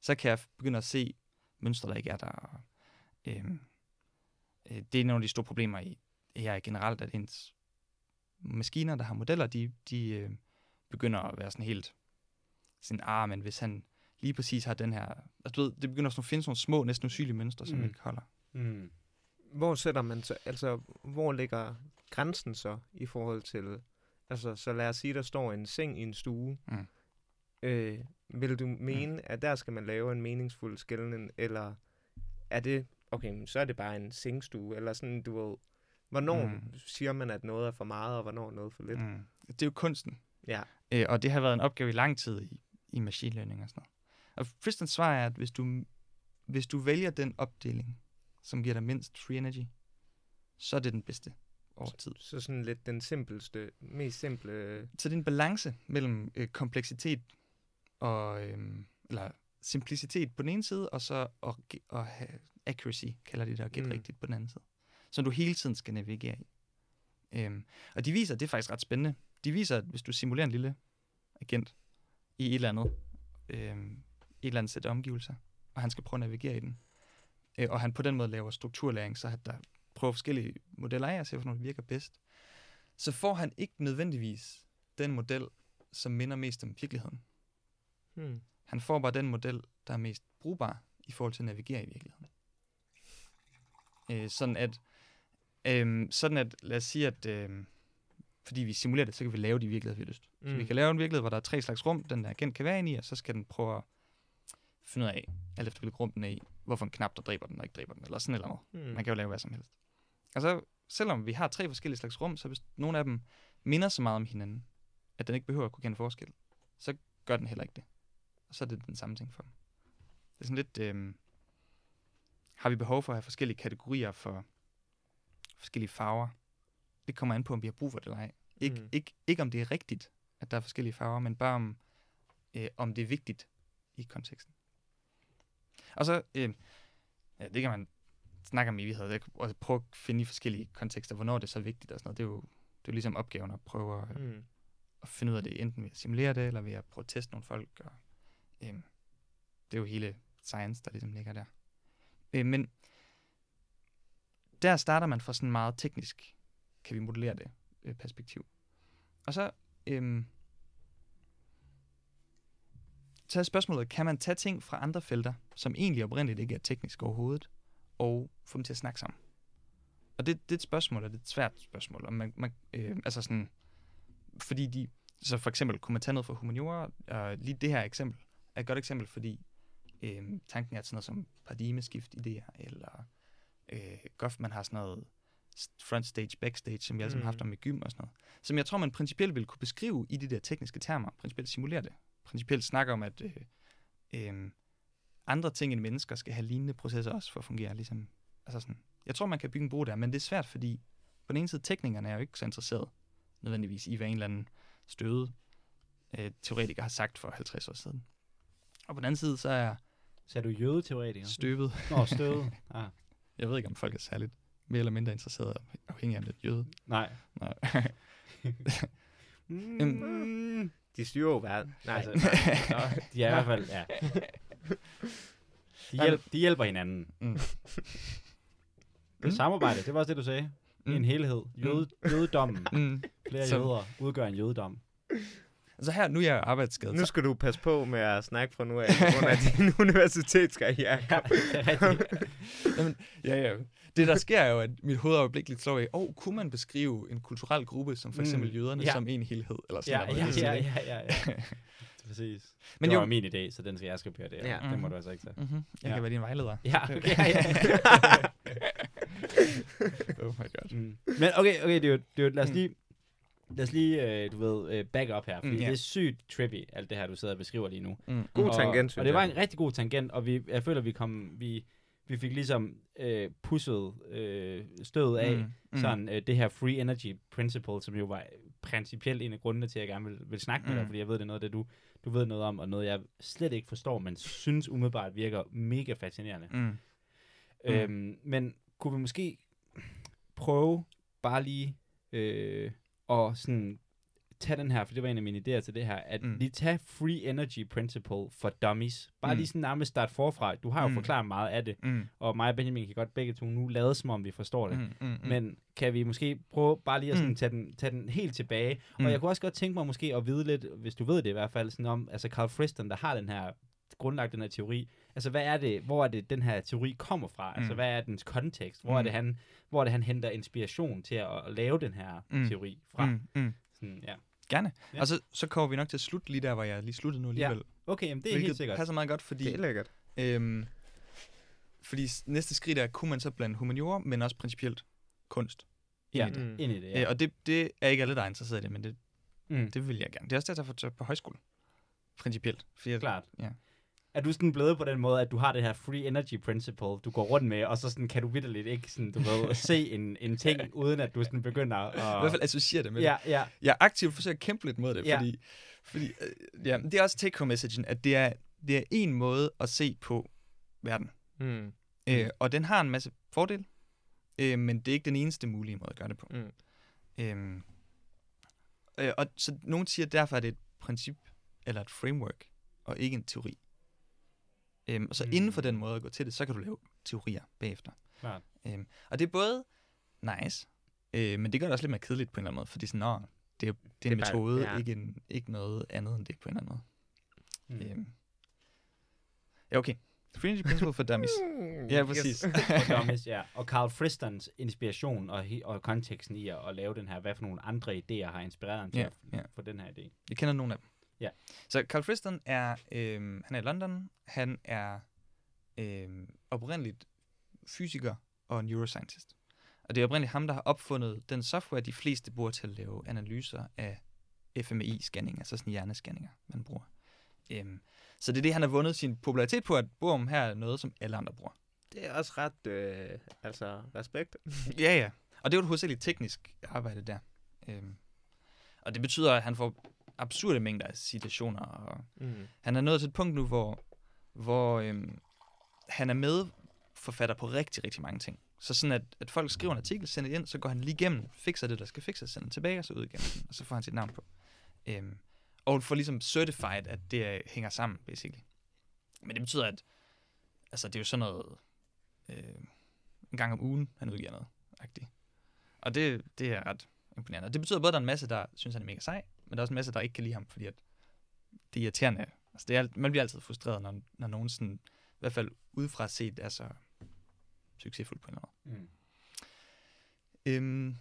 så kan jeg begynde at se mønstre, der ikke er der. Og, øh, øh, det er nogle af de store problemer i AI generelt, at ens maskiner, der har modeller, de, de øh, begynder at være sådan helt sådan, ah, men hvis han lige præcis har den her, altså du ved, det begynder sådan at finde sådan nogle små, næsten usynlige mønstre, som Mm. ikke holder. Mm. Hvor sætter man så, altså, hvor ligger grænsen så i forhold til, altså, så lad os sige, der står en seng i en stue. Mm. Øh, vil du mene, mm. at der skal man lave en meningsfuld skældning, eller er det, okay, men så er det bare en sengstue, eller sådan, du ved, hvornår mm. Siger man, at noget er for meget, og hvornår er noget for lidt? Mm. Det er jo kunsten. Ja. Øh, og det har været en opgave i lang tid i, i machine learning og sådan noget. Og Fristens svar er, at hvis du, hvis du vælger den opdeling, som giver dig mindst free energy, så er det den bedste over tid. Så sådan lidt den simpelste, mest simple, Så det er en balance mellem øh, kompleksitet og, øh, eller simplicitet på den ene side, og så og, og have accuracy, kalder de det, og Mm. mm. rigtigt på den anden side. Som du hele tiden skal navigere i. Øhm, og de viser, det er faktisk ret spændende, de viser, at hvis du simulerer en lille agent i et eller andet, øhm, et eller andet sæt omgivelser, og han skal prøve at navigere i den, øh, og han på den måde laver strukturlæring, så han der prøver forskellige modeller af og ser, hvorfor der virker bedst, så får han ikke nødvendigvis den model, som minder mest om virkeligheden. hmm. Han får bare den model, der er mest brugbar i forhold til at navigere i virkeligheden. Øh, sådan at, øh, sådan at, lad os sige, at øh, fordi vi simulerer det, så kan vi lave de virkeligheder, vi har lyst. Mm. Så vi kan lave en virkelighed, hvor der er tre slags rum, den der agent kan være inde i, og så skal den prøve at finde ud af, alt efter hvilket rum den er i, hvorfor en knap, der dræber den og ikke dræber den, eller sådan eller noget. Hmm. Man kan jo lave hvad som helst. Og så, selvom vi har tre forskellige slags rum, så hvis nogle af dem minder så meget om hinanden, at den ikke behøver at kunne kende forskel, så gør den heller ikke det. Og så er det den samme ting for dem. Det er sådan lidt, øh, har vi behov for at have forskellige kategorier for forskellige farver? Det kommer an på, om vi har brug for det eller ej. Ik- Mm. ikke, ikke om det er rigtigt, at der er forskellige farver, men bare om, øh, om det er vigtigt i konteksten. Og så, øh, ja, det kan man snakke om i Jeg kan- og prøve at finde i forskellige kontekster, hvornår det er så vigtigt og sådan noget. Det er jo, det er jo ligesom opgaven at prøve at, Hmm. at finde ud af det, enten ved at simulere det, eller ved at prøve at teste nogle folk. Og, øhm, det er jo hele science, der ligesom ligger der. Øh, men der starter man fra sådan meget teknisk, kan vi modellere det, øh, perspektiv. Og så øhm, tager spørgsmålet, kan man tage ting fra andre felter, som egentlig oprindeligt ikke er teknisk overhovedet, og få dem til at snakke sammen? Og det, det er et spørgsmål, og det er et svært spørgsmål. Og man, man, øh, altså sådan, fordi de, så for eksempel kunne man tage noget fra humaniora, og lige det her eksempel er et godt eksempel, fordi øh, tanken er at sådan noget som paradigmeskift idéer, eller øh, Goffman har sådan noget front stage, backstage, som vi alle sammen har haft Mm. om i gym og sådan noget, som jeg tror, man principielt vil kunne beskrive i de der tekniske termer, principielt simulere det, principielt snakke om, at øh, øh, andre ting end mennesker skal have lignende processer også for at fungere, ligesom, altså sådan, jeg tror, man kan bygge en bro der, men det er svært, fordi på den ene side, teknikerne er jo ikke så interesseret nødvendigvis i, hvad en eller anden støde øh, teoretiker har sagt for 50 år siden. Og på den anden side, så er Så er du jødeteoretiker? støvet, Nå, støvet. *laughs* Ah, jeg ved ikke, om folk er særligt mere eller mindre interesserede, afhængig af det jøde. nej. Nej. *laughs* Mm, De styrer jo verden. Nej, altså, nej. Nå, de er i hvert fald, ja. De, hjælp, de hjælper hinanden. Mm. Det samarbejde, det var også det, du sagde. Mm. En helhed. Jøde, jødedommen. Mm. Flere Som- jøder udgør en jødedom. Altså her, nu er jeg arbejdsskadet. nu Så, skal du passe på med at snakke fra nu af, på grund af *laughs* din universitetskarriere. Ja, jamen, ja, ja. Det, der sker er jo, at mit hoved øjeblikkeligt slår i, åh, oh, kunne man beskrive en kulturel gruppe, som for Mm. eksempel jøderne, Ja. som en helhed? Eller Ja, sådan ja, noget. ja, ja, ja, ja. *laughs* Præcis. Men det jo, var min idé, så den skal jeg skrive det. Ja. Ja. Det må du altså ikke tage. mm-hmm, jeg Ja. kan være din vejleder. Ja, okay, ja, ja. *laughs* oh my god. Mm. Men okay, okay, det er jo, det er jo, lad os Mm. lige... lad os lige, øh, du ved, øh, back up her, fordi Mm, mm, ja. det er sygt trippy, alt det her, du sidder og beskriver lige nu. Mm. God og, tangent, synes Og det var en rigtig god tangent, og vi, jeg føler, vi kom, vi, vi fik ligesom øh, pusset øh, stødet af, Mm, mm, mm. sådan øh, det her free energy principle, som jo var principielt en af grundene til, at jeg gerne vil, vil snakke med Mm. dig, fordi jeg ved, det er noget, det du, du ved noget om, og noget, jeg slet ikke forstår, men synes umiddelbart virker mega fascinerende. Mm. Mm. Øhm, men kunne vi måske prøve bare lige øh, at sådan tage den her, for det var en af mine idéer til det her, at Mm. lige tage free energy principle for dummies. Bare Mm. lige sådan nærmest starte forfra. Du har jo Mm. mm. forklaret meget af det, Mm. og mig og Benjamin kan godt begge to nu lade som om vi forstår det. Mm. Mm. Mm. Men kan vi måske prøve bare lige at sådan Mm. tage, den, tage den helt tilbage? Mm. Og jeg kunne også godt tænke mig måske at vide lidt, hvis du ved det i hvert fald, sådan om, altså Carl Friston, der har den her, grundlagt den her teori, altså hvad er det, hvor er det, den her teori kommer fra? Altså Mm. hvad er dens kontekst? Hvor, er Mm. det, han, hvor er det, han henter inspiration til at, at lave den her Mm. teori fra? Mm. Mm. Sådan, ja. Gerne. Ja. Ja. Og så, så kommer vi nok til at slutte lige der, hvor jeg lige sluttede nu alligevel. Okay, jamen det er helt sikkert. passer meget godt, fordi, Det er lækkert. øhm, fordi næste skridt er, kunne man så blande humaniora, men også principielt kunst ind Ja, i det. Mm. ind i det, Ja. ja. Øh, og det, det er ikke alle, der er interesseret i det, men det, mm. det vil jeg gerne. Det er også derfor, jeg tager på højskole. Principielt. Fordi jeg, Klart. Ja. Er du sådan blevet på den måde, at du har det her free energy principle, du går rundt med, og så sådan, kan du vidderligt ikke sådan, du ved, *laughs* se en, en ting, uden at du sådan begynder at... I hvert fald associerer det med det. Ja, ja. Jeg er aktivt forsøger at kæmpe lidt mod det, Ja. fordi, fordi øh, ja, det er også take home messagen, at det er, det er en måde at se på verden. Mm. Øh, og den har en masse fordele, øh, men det er ikke den eneste mulige måde at gøre det på. Mm. Øhm, øh, og så nogen siger, at derfor er det et princip, eller et framework, og ikke en teori. Øhm, og så mm. inden for den måde at gå til det, så kan du lave teorier bagefter. Klart. Øhm, og det er både nice, øh, men det gør det også lidt mere kedeligt på en eller anden måde, fordi sådan, nå, det er, det er en Det er bare- metode, ja. ikke, en, ikke noget andet end det på en eller anden måde. Mm. Øhm. Ja, okay. Free Energy Principle for Dummies. Ja, præcis. *laughs* For dummies, ja. Og Carl Fristons inspiration og, og konteksten i at, at lave den her, hvad for nogle andre idéer har inspireret ham til Ja, at ja. få den her idé. Jeg kender nogle af dem. Ja. Så Carl Friston er, øhm, han er i London. Han er øhm, oprindeligt fysiker og neuroscientist. Og det er oprindeligt ham, der har opfundet den software, de fleste bruger til at lave analyser af FMI-scanning, altså sådan hjernescanninger, man bruger. Øhm, så det er det, han har vundet sin popularitet på, at boom, her er noget, som alle andre bruger. Det er også ret, øh, altså, respekt. *laughs* Ja, ja. Og det er jo et hovedsageligt teknisk arbejde der. Øhm, og det betyder, at han får absurde mængder af citationer og Mm. Han er nået til et punkt nu, hvor, hvor øhm, han er med forfatter på rigtig, rigtig mange ting. Så sådan, at, at folk skriver en artikel, sender det ind, så går han lige igennem, fikser det, der skal fikses, sender det tilbage, og så ud den, og så får han sit navn på. Øhm, og får ligesom certified, at det hænger sammen, basically. Men det betyder, at altså, det er jo sådan noget øh, en gang om ugen, han udgiver noget. -agtigt. Og det, det er ret imponerende. Og det betyder både, at der er en masse, der synes, han er mega sej, men der er også en masse, der ikke kan lide ham, fordi at det er irriterende. Altså, det er, man bliver altid frustreret, når, når nogen sådan, i hvert fald udefra set, er så succesfuld på en eller anden måde. Mm. Øhm,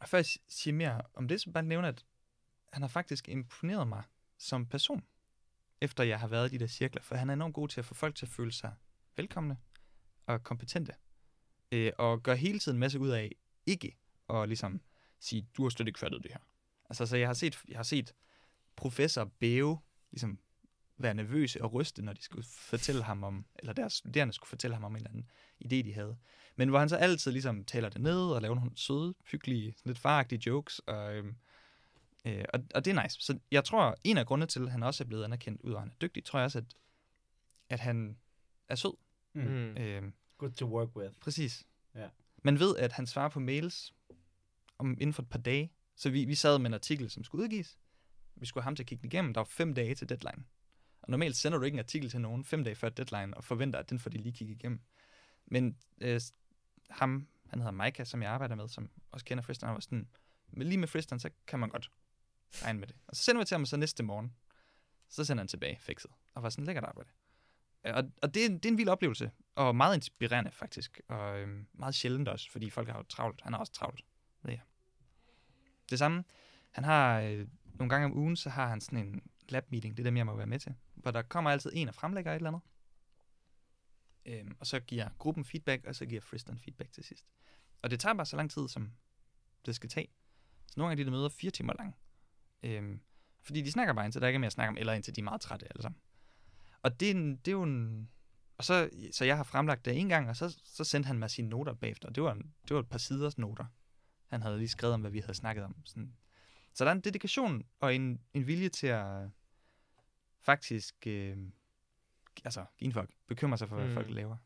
og før jeg si- siger mere om det, så bare nævne, at han har faktisk imponeret mig som person, efter jeg har været i de der cirkler, for han er enormt god til at få folk til at føle sig velkomne og kompetente, øh, og gør hele tiden en masse ud af ikke at ligesom sige, du har slet ikke fattet det her. Altså, så jeg har set, jeg har set professor bæve, ligesom være nervøse og ryste, når de skulle fortælle ham om, eller deres studerende skulle fortælle ham om en eller anden idé, de havde. Men hvor han så altid ligesom taler det ned og laver nogle søde, hyggelige, lidt faragtige jokes. Og, øhm, øh, og, og det er nice. Så jeg tror, en af grundene til, at han også er blevet anerkendt, ud af at han er dygtig, tror jeg også, at, at han er sød. Mm. Øhm, Good to work with. præcis. Ja. Man ved, at han svarer på mails om inden for et par dage. Så vi, vi sad med en artikel, som skulle udgives. Vi skulle have ham til at kigge den igennem. Der var fem dage til deadline. Og normalt sender du ikke en artikel til nogen fem dage før deadline, og forventer, at den får de lige kigget igennem. Men øh, ham, han hedder Micah, som jeg arbejder med, som også kender Friston, han var sådan, men lige med Friston, så kan man godt regne med det. Og så sender vi til ham så næste morgen. Så sender han tilbage fikset. Og var sådan lækkert arbejde. Øh, og, og det, det er en vild oplevelse, og meget inspirerende faktisk, og øhm, meget sjældent også, fordi folk har jo travlt. Han har også travlt, ved jeg. Det samme, han har øh, nogle gange om ugen, så har han sådan en lab meeting, det er dem, jeg må være med til, hvor der kommer altid en og fremlægger et eller andet, øhm, og så giver gruppen feedback, og så giver Friston feedback til sidst. Og det tager bare så lang tid, som det skal tage. Så nogle gange de der møder fire timer lang. Øhm, fordi de snakker bare indtil der ikke er mere at snakke om, eller indtil de er meget trætte alle sammen. Og det er, en, det er jo en... Og så, så jeg har fremlagt det en gang, og så, så sendte han mig sine noter bagefter. Det var, en, det var et par siders noter. Han havde lige skrevet om, hvad vi havde snakket om. Sådan. Så der er en dedikation og en, en vilje til at faktisk øh, altså, give folk, bekymre sig for, hvad Mm. folk laver.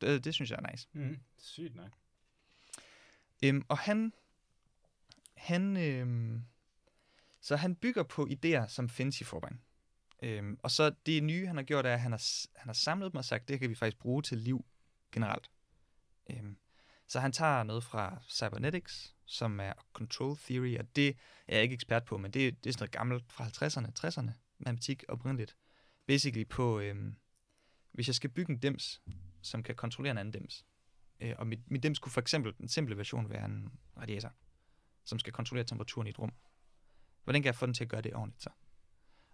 Det, det synes jeg er nice. Mm. Sygt nok. Øhm, og han, han, øhm, så han bygger på idéer, som findes i forvejen. Øhm, og så det nye, han har gjort, er, at han har, han har samlet dem og sagt, det kan vi faktisk bruge til liv generelt. Øhm, så han tager noget fra cybernetics, som er control theory, og det er jeg ikke ekspert på, men det, det er sådan noget gammelt fra 50'erne, 60'erne, matematik oprindeligt. Basically på, øhm, hvis jeg skal bygge en dims, som kan kontrollere en anden dims, Øh, og mit, mit dims kunne for eksempel, den simple version, være en radiator, som skal kontrollere temperaturen i et rum. Hvordan kan jeg få den til at gøre det ordentligt så?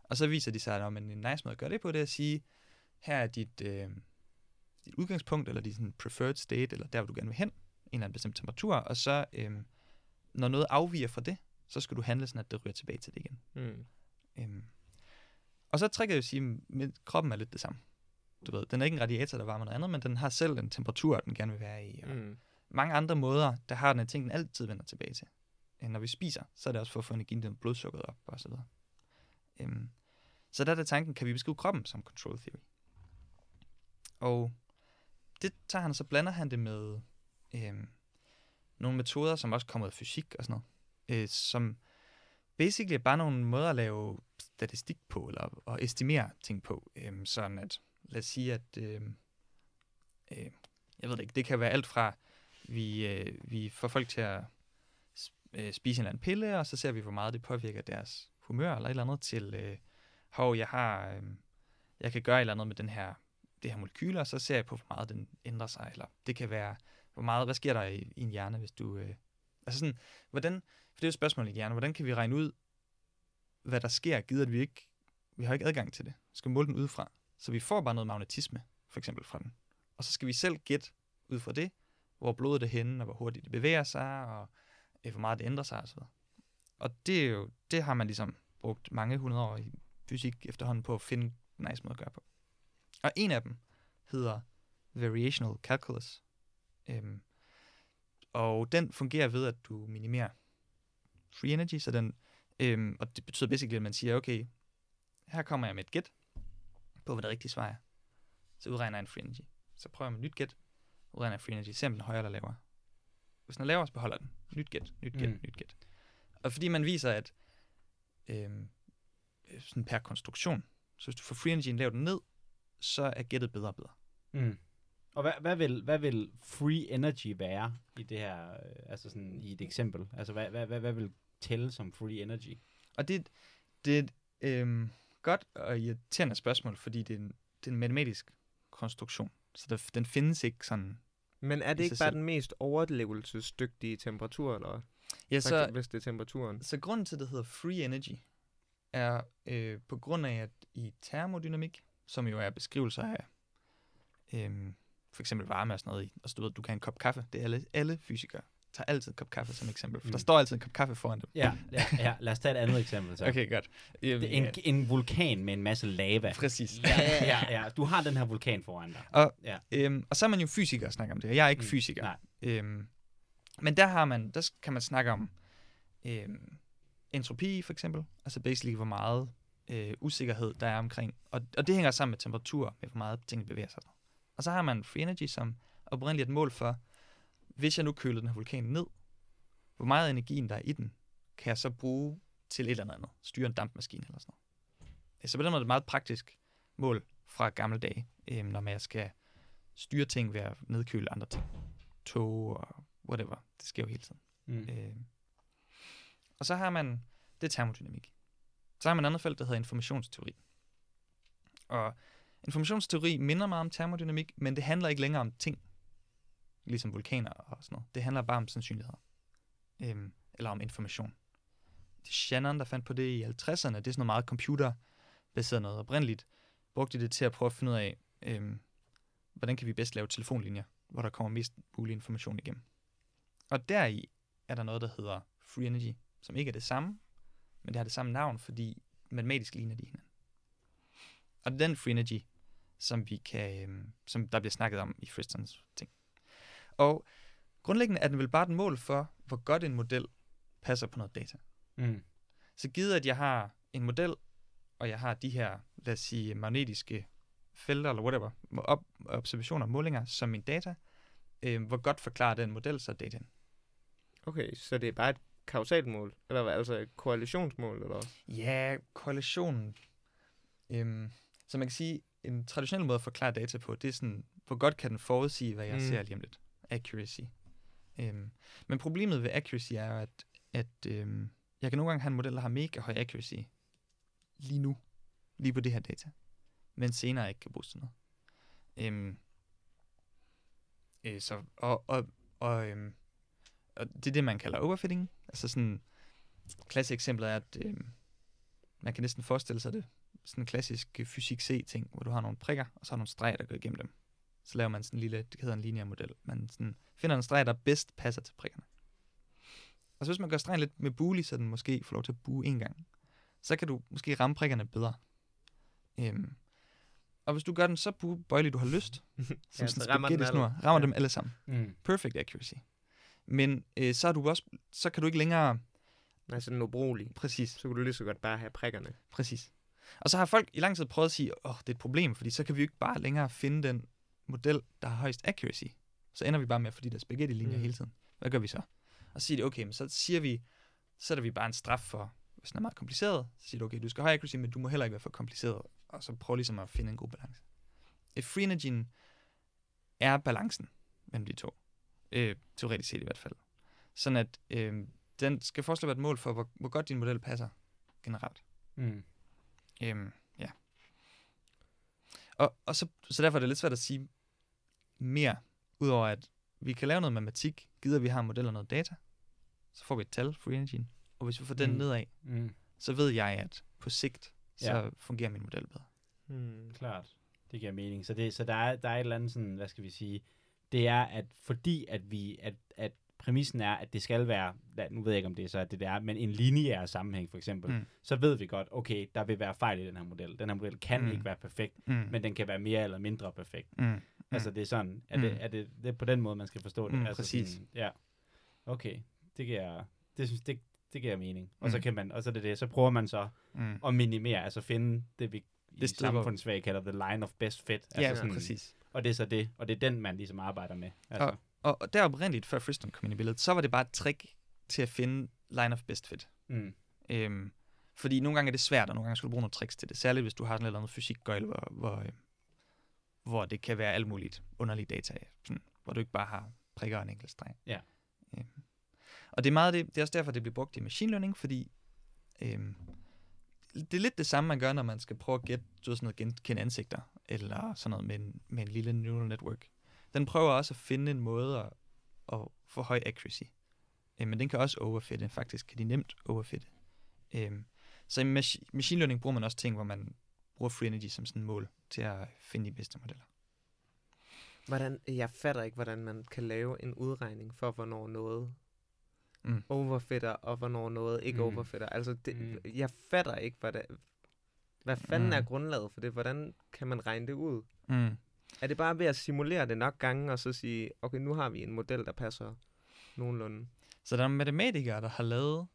Og så viser de sig, at en nice måde at gøre det på, det er at sige, her er dit, øh, dit udgangspunkt, eller dit sådan, preferred state, eller der, hvor du gerne vil hen, en eller anden bestemt temperatur, og så, øh, når noget afviger fra det, så skal du handle sådan, at det ryger tilbage til det igen. Mm. Øhm. Og så trækker jeg jo sige, at kroppen er lidt det samme. Du ved, den er ikke en radiator, der varmer noget andet, men den har selv en temperatur, den gerne vil være i. Og Mm. mange andre måder, der har den en ting, den altid vender tilbage til. Øh, Når vi spiser, så er det også for at få energien til blodsukkeret op, og så videre. Øhm. Så der er der tanken, kan vi beskrive kroppen som control theory? Og det tager han, og så blander han det med øh, nogle metoder, som også kommer ud af fysik og sådan noget, øh, som basically bare nogle måder at lave statistik på, eller at estimere ting på. Øh, sådan at, lad os sige, at, øh, øh, jeg ved det ikke, det kan være alt fra, vi, øh, vi får folk til at øh, spise en eller anden pille, og så ser vi, hvor meget det påvirker deres humør, eller et eller andet, til, øh, hov, jeg har, øh, jeg kan gøre et eller andet med den her, det her molekyl, og så ser jeg på, hvor meget den ændrer sig, eller det kan være, hvor meget, hvad sker der i, i en hjerne, hvis du, øh, altså sådan, hvordan, for det er jo et spørgsmål i hjernen, hvordan kan vi regne ud, hvad der sker, givet at vi ikke, vi har ikke adgang til det, vi skal måle den udefra, så vi får bare noget magnetisme, for eksempel fra den, og så skal vi selv gætte ud fra det, hvor blodet er henne, og hvor hurtigt det bevæger sig, og øh, hvor meget det ændrer sig osv. Og det, er jo, det har man ligesom brugt mange hundrede år i fysik efterhånden på at finde en nice måde at gøre på. Og en af dem hedder Variational Calculus. Øhm, og den fungerer ved, at du minimerer free energy, så den, øhm, og det betyder basically, at man siger, okay, her kommer jeg med et gæt på, hvad det rigtige svar er. Så udregner jeg en free energy. Så prøver jeg med et nyt gæt, udregner free energy, ser om den er højere eller lavere. Hvis den er lavere, så beholder den. Nyt gæt, nyt gæt, Mm. nyt gæt. Og fordi man viser, at øhm, øh, sådan per konstruktion, så hvis du får free energy lavet ned, så er gættet bedre og bedre. Mm. Og hvad, hvad, vil, hvad vil free energy være i det her, øh, altså sådan i et eksempel? Altså hvad, hvad, hvad, hvad vil tælle som free energy? Og det, det er et øhm, godt og irriterende spørgsmål, fordi det er en, det er en matematisk konstruktion. Så der, den findes ikke sådan. Men er det ikke bare selv. den mest overlevelsesdygtige temperatur, eller Ja, så, så, hvis det er temperaturen? så grunden til, at det hedder free energy, er øh, på grund af, at i termodynamik, som jo er beskrivelser af øhm, for eksempel varme og sådan noget, i, og så du ved, du kan have en kop kaffe, det er alle, alle fysikere tager altid en kop kaffe som eksempel, for mm. der står altid en kop kaffe foran dem. Ja, ja, ja lad os tage et andet eksempel. Så. Okay, godt. Det er en, en vulkan med en masse lava. Præcis. Ja, ja, ja. Du har den her vulkan foran dig. Og, Ja. øhm, og så er man jo fysiker og snakker om det, og jeg er ikke mm, fysiker. nej. Øhm, men der har man, der kan man snakke om øhm, entropi for eksempel, altså basically hvor meget øh, usikkerhed der er omkring, og, og det hænger sammen med temperatur, med hvor meget tingene bevæger sig. Og så har man free energy som oprindeligt et mål for, hvis jeg nu køler den her vulkan ned, hvor meget af energien der er i den, kan jeg så bruge til et eller andet, styre en dampmaskine eller sådan noget. Så på den måde er det et meget praktisk mål fra gamle dage, øhm, når man skal styre ting ved at nedkøle andre ting. Tog og whatever. Det sker jo hele tiden. Mm. Øh. Og så har man, det er termodynamik. Så har man et andet felt, der hedder informationsteori. Og informationsteori minder meget om termodynamik, men det handler ikke længere om ting, ligesom vulkaner og sådan noget. Det handler bare om sandsynligheder. Øhm, eller om information. Det er Shannon, der fandt på det i 50'erne. Det er sådan noget meget computerbaseret noget. Oprindeligt brugte det til at prøve at finde ud af, øhm, hvordan kan vi bedst lave telefonlinjer, hvor der kommer mest mulig information igennem. Og deri er der noget, der hedder free energy, som ikke er det samme, men det har det samme navn, fordi matematisk ligner de hinanden. Og den free energy, som vi kan, øhm, som der bliver snakket om i Fristons ting. Og grundlæggende er den vel bare et mål for, hvor godt en model passer på noget data. Mm. Så givet at jeg har en model, og jeg har de her, lad os sige, magnetiske felter, eller whatever, op, observationer, målinger, som min data, øh, hvor godt forklarer den model så dataen? Okay, så det er bare et kausalt mål, eller hvad, altså et korrelationsmål, eller? Ja, korrelationen. Øhm, så man kan sige, en traditionel måde at forklare data på, det er sådan, hvor godt kan den forudsige, hvad jeg Mm. ser lige om lidt. Accuracy. Øhm, men problemet ved accuracy er jo, at, at øhm, jeg kan nogle gange have en model, der har mega høj accuracy lige nu, lige på det her data, men senere ikke kan bruges til noget. Øhm, øh, så, og, og, og, øhm, og det er det, man kalder overfitting. Altså sådan, klassisk eksempel er, at øhm, man kan næsten forestille sig det, sådan en klassisk øh, fysik C-ting, hvor du har nogle prikker, og så har nogle streger, der går igennem dem. Så laver man sådan en lille, det hedder en lineær model. Man sådan finder en streg, der bedst passer til prikkerne. Og så hvis man gør stregen lidt med buli, så den måske får lov til at bue en gang, så kan du måske ramme prikkerne bedre. Øhm, og hvis du gør den så bøjelig, du har lyst, *laughs* som Ja, ja, så sådan rammer den alle. rammer Ja. dem alle sammen. Mm. Perfect accuracy. Men øh, så, er du også, så kan du ikke længere... Nej, så er den ubrugelig. Præcis. Så kunne du lige så godt bare have prikkerne. Præcis. Og så har folk i lang tid prøvet at sige, åh, oh, det er et problem, fordi så kan vi jo ikke bare længere finde den model, der har højst accuracy. Så ender vi bare med at få de der spaghetti-linjer Mm. hele tiden. Hvad gør vi så? Og så siger de, okay, men så siger vi, så sætter vi bare en straf for, hvis den er meget kompliceret, så siger du, okay, du skal have accuracy, men du må heller ikke være for kompliceret, og så prøv ligesom at finde en god balance. Et free energy er balancen mellem de to. Øh, teoretisk set i hvert fald. Sådan at øh, den skal forestille være et mål for, hvor, hvor godt din model passer generelt. Mm. Øhm, ja. Og, og så, så derfor er det lidt svært at sige mere, udover at vi kan lave noget matematik, gider vi har en model og noget data, så får vi et tal, free energy, og hvis vi får den Mm. nedad, Mm. så ved jeg, at på sigt, så Ja. fungerer min model bedre. Hmm. Klart. Det giver mening. Så, det, så der, er, der er et eller andet sådan, hvad skal vi sige, det er, at fordi at vi, at, at præmissen er, at det skal være, nu ved jeg ikke, om det er så, at det er, men en lineær sammenhæng for eksempel, mm. Mm. så ved vi godt, okay, der vil være fejl i den her model. Den her model kan mm. Mm. ikke være perfekt, Mm. men den kan være mere eller mindre perfekt. mm. Altså det er sådan, er, det, Mm. er det, det er på den måde, man skal forstå det? Mm, altså præcis. Sådan, ja. Okay, det giver, det synes, det, det giver mening. Og så Mm. kan man, og så er det det, så prøver man så Mm. at minimere, altså finde det, vi i Det hvor- samfundsfag kalder the line of best fit. Altså Ja, sådan, præcis. Og det er så det, og det er den, man ligesom arbejder med. Altså, Og, og der oprindeligt, før Friston kom ind i billedet, så var det bare et trick til at finde line of best fit. mm, Øhm, fordi nogle gange er det svært, og nogle gange skal du bruge nogle tricks til det. Særligt hvis du har sådan et eller andet fysikgøjl, hvor, hvor, øh, hvor det kan være alt muligt underlige data, sådan, hvor du ikke bare har prikker og en enkelt streg. Ja. Øhm, og det er, meget det, det er også derfor, det bliver brugt i machine learning, fordi øhm, det er lidt det samme, man gør, når man skal prøve at gætte du ved, sådan noget genkende ansigter, eller sådan noget med en, med en lille neural network. Den prøver også at finde en måde at, at få høj accuracy. Øh, men den kan også overfitte. Faktisk kan de nemt overfitte. Øhm, så i mach- machine learning bruger man også ting, hvor man bruger free energy som sådan et mål til at finde de bedste modeller. Hvordan, jeg fatter ikke, hvordan man kan lave en udregning for, hvornår noget Mm. overfitter, og hvornår noget ikke Mm. overfitter. Altså, det, Mm. jeg fatter ikke, hvad, det, hvad fanden mm. er grundlaget for det? Hvordan kan man regne det ud? Mm. Er det bare ved at simulere det nok gange, og så sige, okay, nu har vi en model, der passer nogenlunde? Så der er matematikere, der har lavet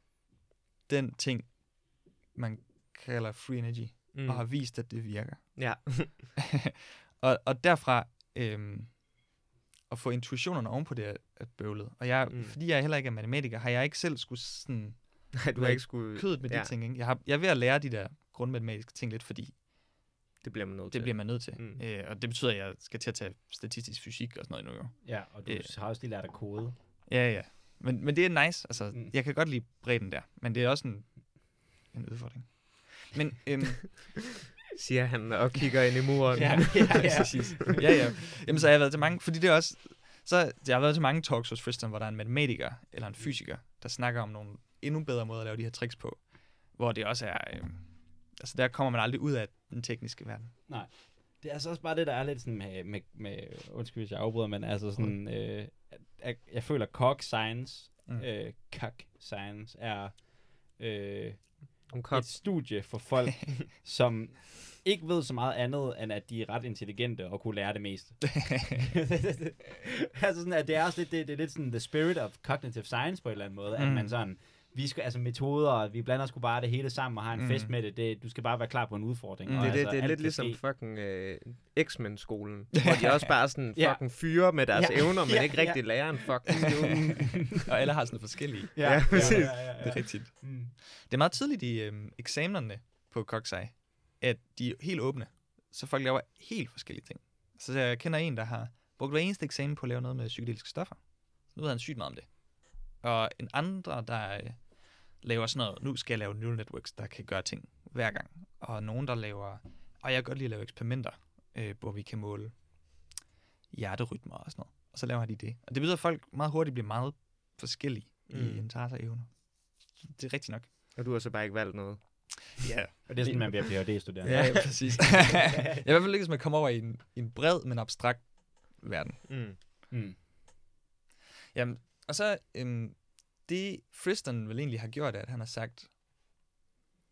den ting, man kalder free energy, mm. Og har vist, at det virker. Ja. *laughs* og, og derfra øhm, at få intuitionerne oven på det er, er bøvlet. Og jeg, mm. Fordi jeg heller ikke er matematiker, har jeg ikke selv skulle sådan *laughs* Nej, du har ikke skulle... kødet med de ja, ting. Ikke? Jeg, har, jeg er ved at lære de der grundmatematiske ting lidt, fordi Det bliver man nødt det til. bliver man nødt til. Mm. Øh, og det betyder, at jeg skal til at tage statistisk fysik og sådan noget nu jo. ja, og du Øh. har også lige lært at kode. Ja, ja. Men, men det er nice. Altså, Mm. jeg kan godt lide bredden der, men det er også en, en udfordring. Men øhm, *laughs* Siger han og kigger ind i muren. ja, *laughs* ja, ja. Ja, ja. Jamen, så har jeg været til mange, fordi det er også, så jeg har været til mange talks hos Friston, hvor der er en matematiker eller en fysiker, der snakker om nogle endnu bedre måder at lave de her tricks på, hvor det også er, øhm, altså der kommer man aldrig ud af den tekniske verden. Det er altså også bare det, der er lidt sådan med, med, med undskyld hvis jeg afbryder, men altså sådan, øh, at jeg føler cog science, mm. Øh, cog science er øh, et studie for folk, *laughs* som ikke ved så meget andet, end at de er ret intelligente og kunne lære det meste. *laughs* *laughs* altså sådan, at det er også lidt, det, det er lidt sådan the spirit of cognitive science på en eller anden måde, mm. at man sådan, vi skal, altså metoder, vi blander sgu bare det hele sammen og har en mm. Fest med det. det. Du skal bare være klar på en udfordring. Mm. og Det, er altså, det, det er lidt ligesom ske. fucking øh, X-Men-skolen, *laughs* hvor de også bare er sådan Ja. fucking fyre med deres Ja. evner, men Ja, ikke ja. rigtig lærer en fucking *laughs* og alle har sådan forskellige. Ja, Ja, præcis. Det er rigtigt. Mm. Det er meget tidligt i øhm, eksamenerne på Koksej, at de er helt åbne. Så folk laver helt forskellige ting. Så jeg kender en, der har brugt hver eneste eksamen på at lave noget med psykedeliske stoffer. Så nu ved han sygt meget om det. Og en andre, der øh, laver sådan noget, nu skal jeg lave neural networks, der kan gøre ting hver gang. Og nogen, der laver, og jeg kan godt lide at lave eksperimenter, øh, hvor vi kan måle hjerterytmer og sådan noget. Og så laver de det. Og det betyder, at folk meget hurtigt bliver meget forskellige mm. i interesser og evner. Det er rigtigt nok. Og du har så bare ikke valgt noget. Ja, Og det er sådan, man bliver Ph.D.-studerende. Ja, ja præcis. *laughs* jeg er i hvert fald lykkes med at komme over i en, en bred, men abstrakt verden. Mm. Mm. Jamen, og så øhm, det Friston vel egentlig har gjort, er, at han har sagt,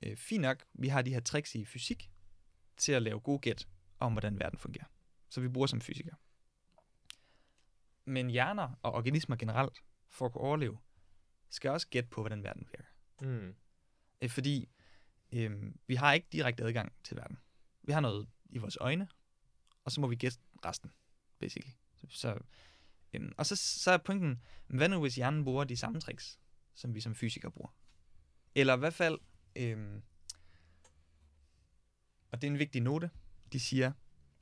øh, fint nok, vi har de her tricks i fysik til at lave gode gæt om, hvordan verden fungerer. Så vi bruger som fysikere. Men hjerner og organismer generelt, for at kunne overleve, skal også gætte på, hvordan verden virker. Mm. Øh, fordi øh, vi har ikke direkte adgang til verden. Vi har noget i vores øjne, og så må vi gætte resten, basically. Så, så, øh, og så, så er pointen, hvad nu hvis hjernen bruger de samme tricks, som vi som fysikere bruger? Eller i hvert fald, øh, og det er en vigtig note, de siger,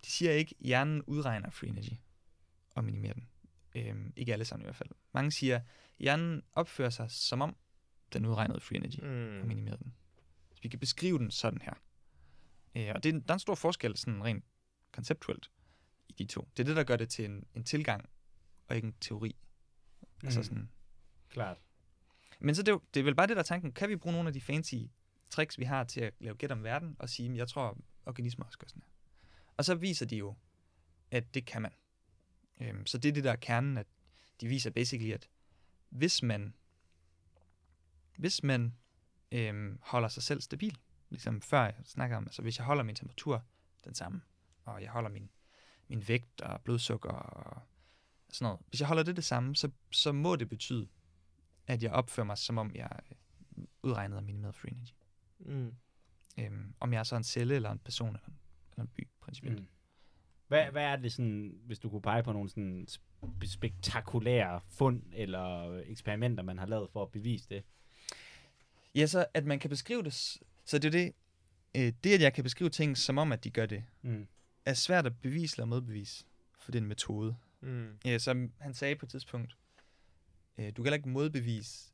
de siger ikke, at hjernen udregner free energy og minimerer den. Øh, ikke alle sammen i hvert fald. Mange siger, at hjernen opfører sig som om, den udregnede free energy og Mm. minimere den. Så vi kan beskrive den sådan her. Øh, og det er, der er en stor forskel sådan rent konceptuelt i de to. Det er det, der gør det til en, en tilgang, og ikke en teori. Mm. Altså sådan. Klart. Men så det, er det er vel bare det, der er tanken. Kan vi bruge nogle af de fancy tricks, vi har til at lave gæt om verden, og sige, "Men jeg tror, organismer også gør sådan her. Og så viser de jo, at det kan man. Øhm, så det er det, der er kernen, at de viser basically, at hvis man, hvis man øhm, holder sig selv stabil, ligesom før jeg snakker om, altså hvis jeg holder min temperatur den samme, og jeg holder min, min vægt og blodsukker og sådan noget. Hvis jeg holder det det samme, så, så må det betyde, at jeg opfører mig, som om jeg er udregnet og minimeret free energy. Mm. Øhm, om jeg er så en celle, eller en person, eller en, eller en by, principielt. Mm. Hvad, hvad er det sådan, hvis du kunne pege på nogle sådan sp- spektakulære fund eller eksperimenter, man har lavet for at bevise det? Ja, så at man kan beskrive det, så det er det, øh, det at jeg kan beskrive ting, som om at de gør det, Mm. er svært at bevise eller modbevise, for det er en metode. Mm. Ja, som han sagde på et tidspunkt, øh, du kan heller ikke modbevise,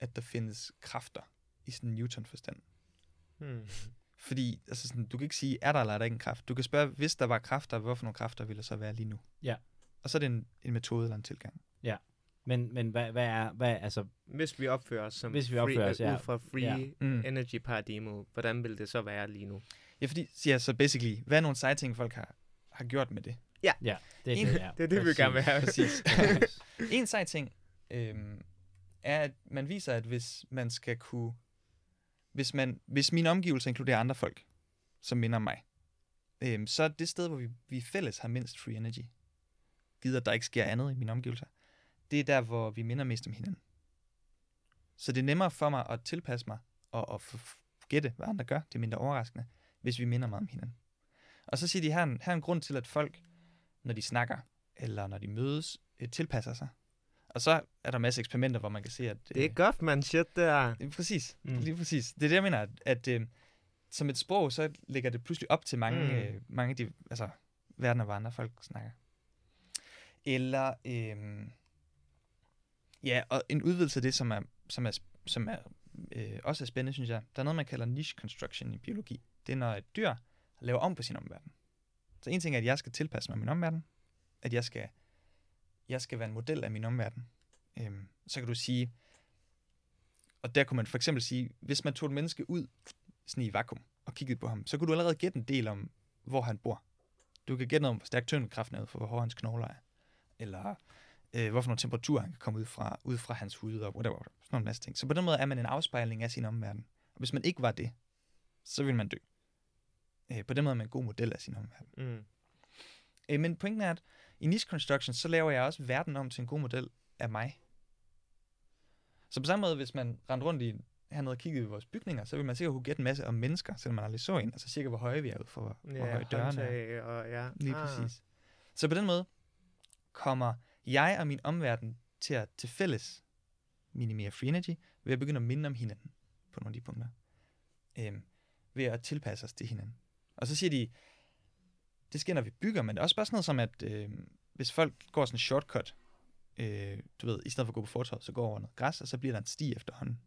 at der findes kræfter i sådan en Newton-forstand. Mm. Fordi altså sådan, du kan ikke sige, er der eller er der ikke en kraft. Du kan spørge, hvis der var kræfter, hvorfor nogle kræfter ville der så være lige nu? Ja. Og så er det en, en metode eller en tilgang. Men, men hvad, hvad er, hvad, altså, Hvis vi opfører os som Hvis vi opfører free, os, ja. ud fra free Ja. Mm. energy paradigmet, hvordan vil det så være lige nu? Ja, fordi, ja, så basically, hvad er nogle seje ting, folk har, har gjort med det? Det er En- det, ja. Det er det, vi gerne vil have. Præcis. *laughs* Præcis. En sej ting øhm, er, at man viser, at hvis man skal kunne... Hvis, man, hvis mine omgivelser inkluderer andre folk, som minder om mig, øhm, så er det sted, hvor vi, vi fælles har mindst free energy, at der ikke sker andet i mine omgivelser, det er der, hvor vi minder mest om hinanden. Så det er nemmere for mig at tilpasse mig og f- gætte, hvad andre gør. Det er mindre overraskende, hvis vi minder meget om hinanden. Og så siger de, her er en, her er en grund til, at folk, når de snakker, eller når de mødes, øh, tilpasser sig. Og så er der en masse eksperimenter, hvor man kan se, at... Det er godt, man shit, der. Øh, præcis, Mm. lige præcis. Det er det, jeg mener, at, at øh, som et sprog, så lægger det pludselig op til mange, mm. øh, mange af de, altså, verdener, hvor andre folk snakker. Eller, øh, ja, og en udvidelse af det, som er, som er, som er øh, også er spændende, synes jeg. Der er noget, man kalder niche construction i biologi. Det er, når et dyr laver om på sin omverden. Så en ting er, at jeg skal tilpasse mig min omverden, at jeg skal, jeg skal være en model af min omverden. Øhm, så kan du sige, og der kunne man for eksempel sige, hvis man tog et menneske ud sådan i vakuum og kiggede på ham, så kunne du allerede gætte en del om, hvor han bor. Du kan gætte noget om, hvor stærk tyngdekraften er, for hvor hård hans knogler er. Eller øh, hvorfor nogle temperaturer han kan komme ud fra, ud fra hans hud og whatever. Sådan en masse ting. Så på den måde er man en afspejling af sin omverden. Og hvis man ikke var det, så ville man dø. Øh, på den måde er man en god model af sin omverden. Mm. Øh, men pointen er, at i Niche Construction, så laver jeg også verden om til en god model af mig. Så på samme måde, hvis man rendte rundt i hernede og kiggede i vores bygninger, så vil man sikkert kunne gætte en masse om mennesker, selvom man aldrig så en. Altså cirka, hvor høje vi er ud for, hvor, hvor Ja, høje dørene er. og ja. Lige ah. præcis. Så på den måde kommer jeg og min omverden til at til fælles minimere free energy, ved at begynde at minde om hinanden på nogle af de punkter. Øhm, ved at tilpasse os til hinanden. Og så siger de, det sker, når vi bygger, men det er også bare sådan noget som, at øh, hvis folk går sådan en shortcut, øh, du ved, i stedet for at gå på fortorvet, så går over noget græs, og så bliver der en sti efterhånden.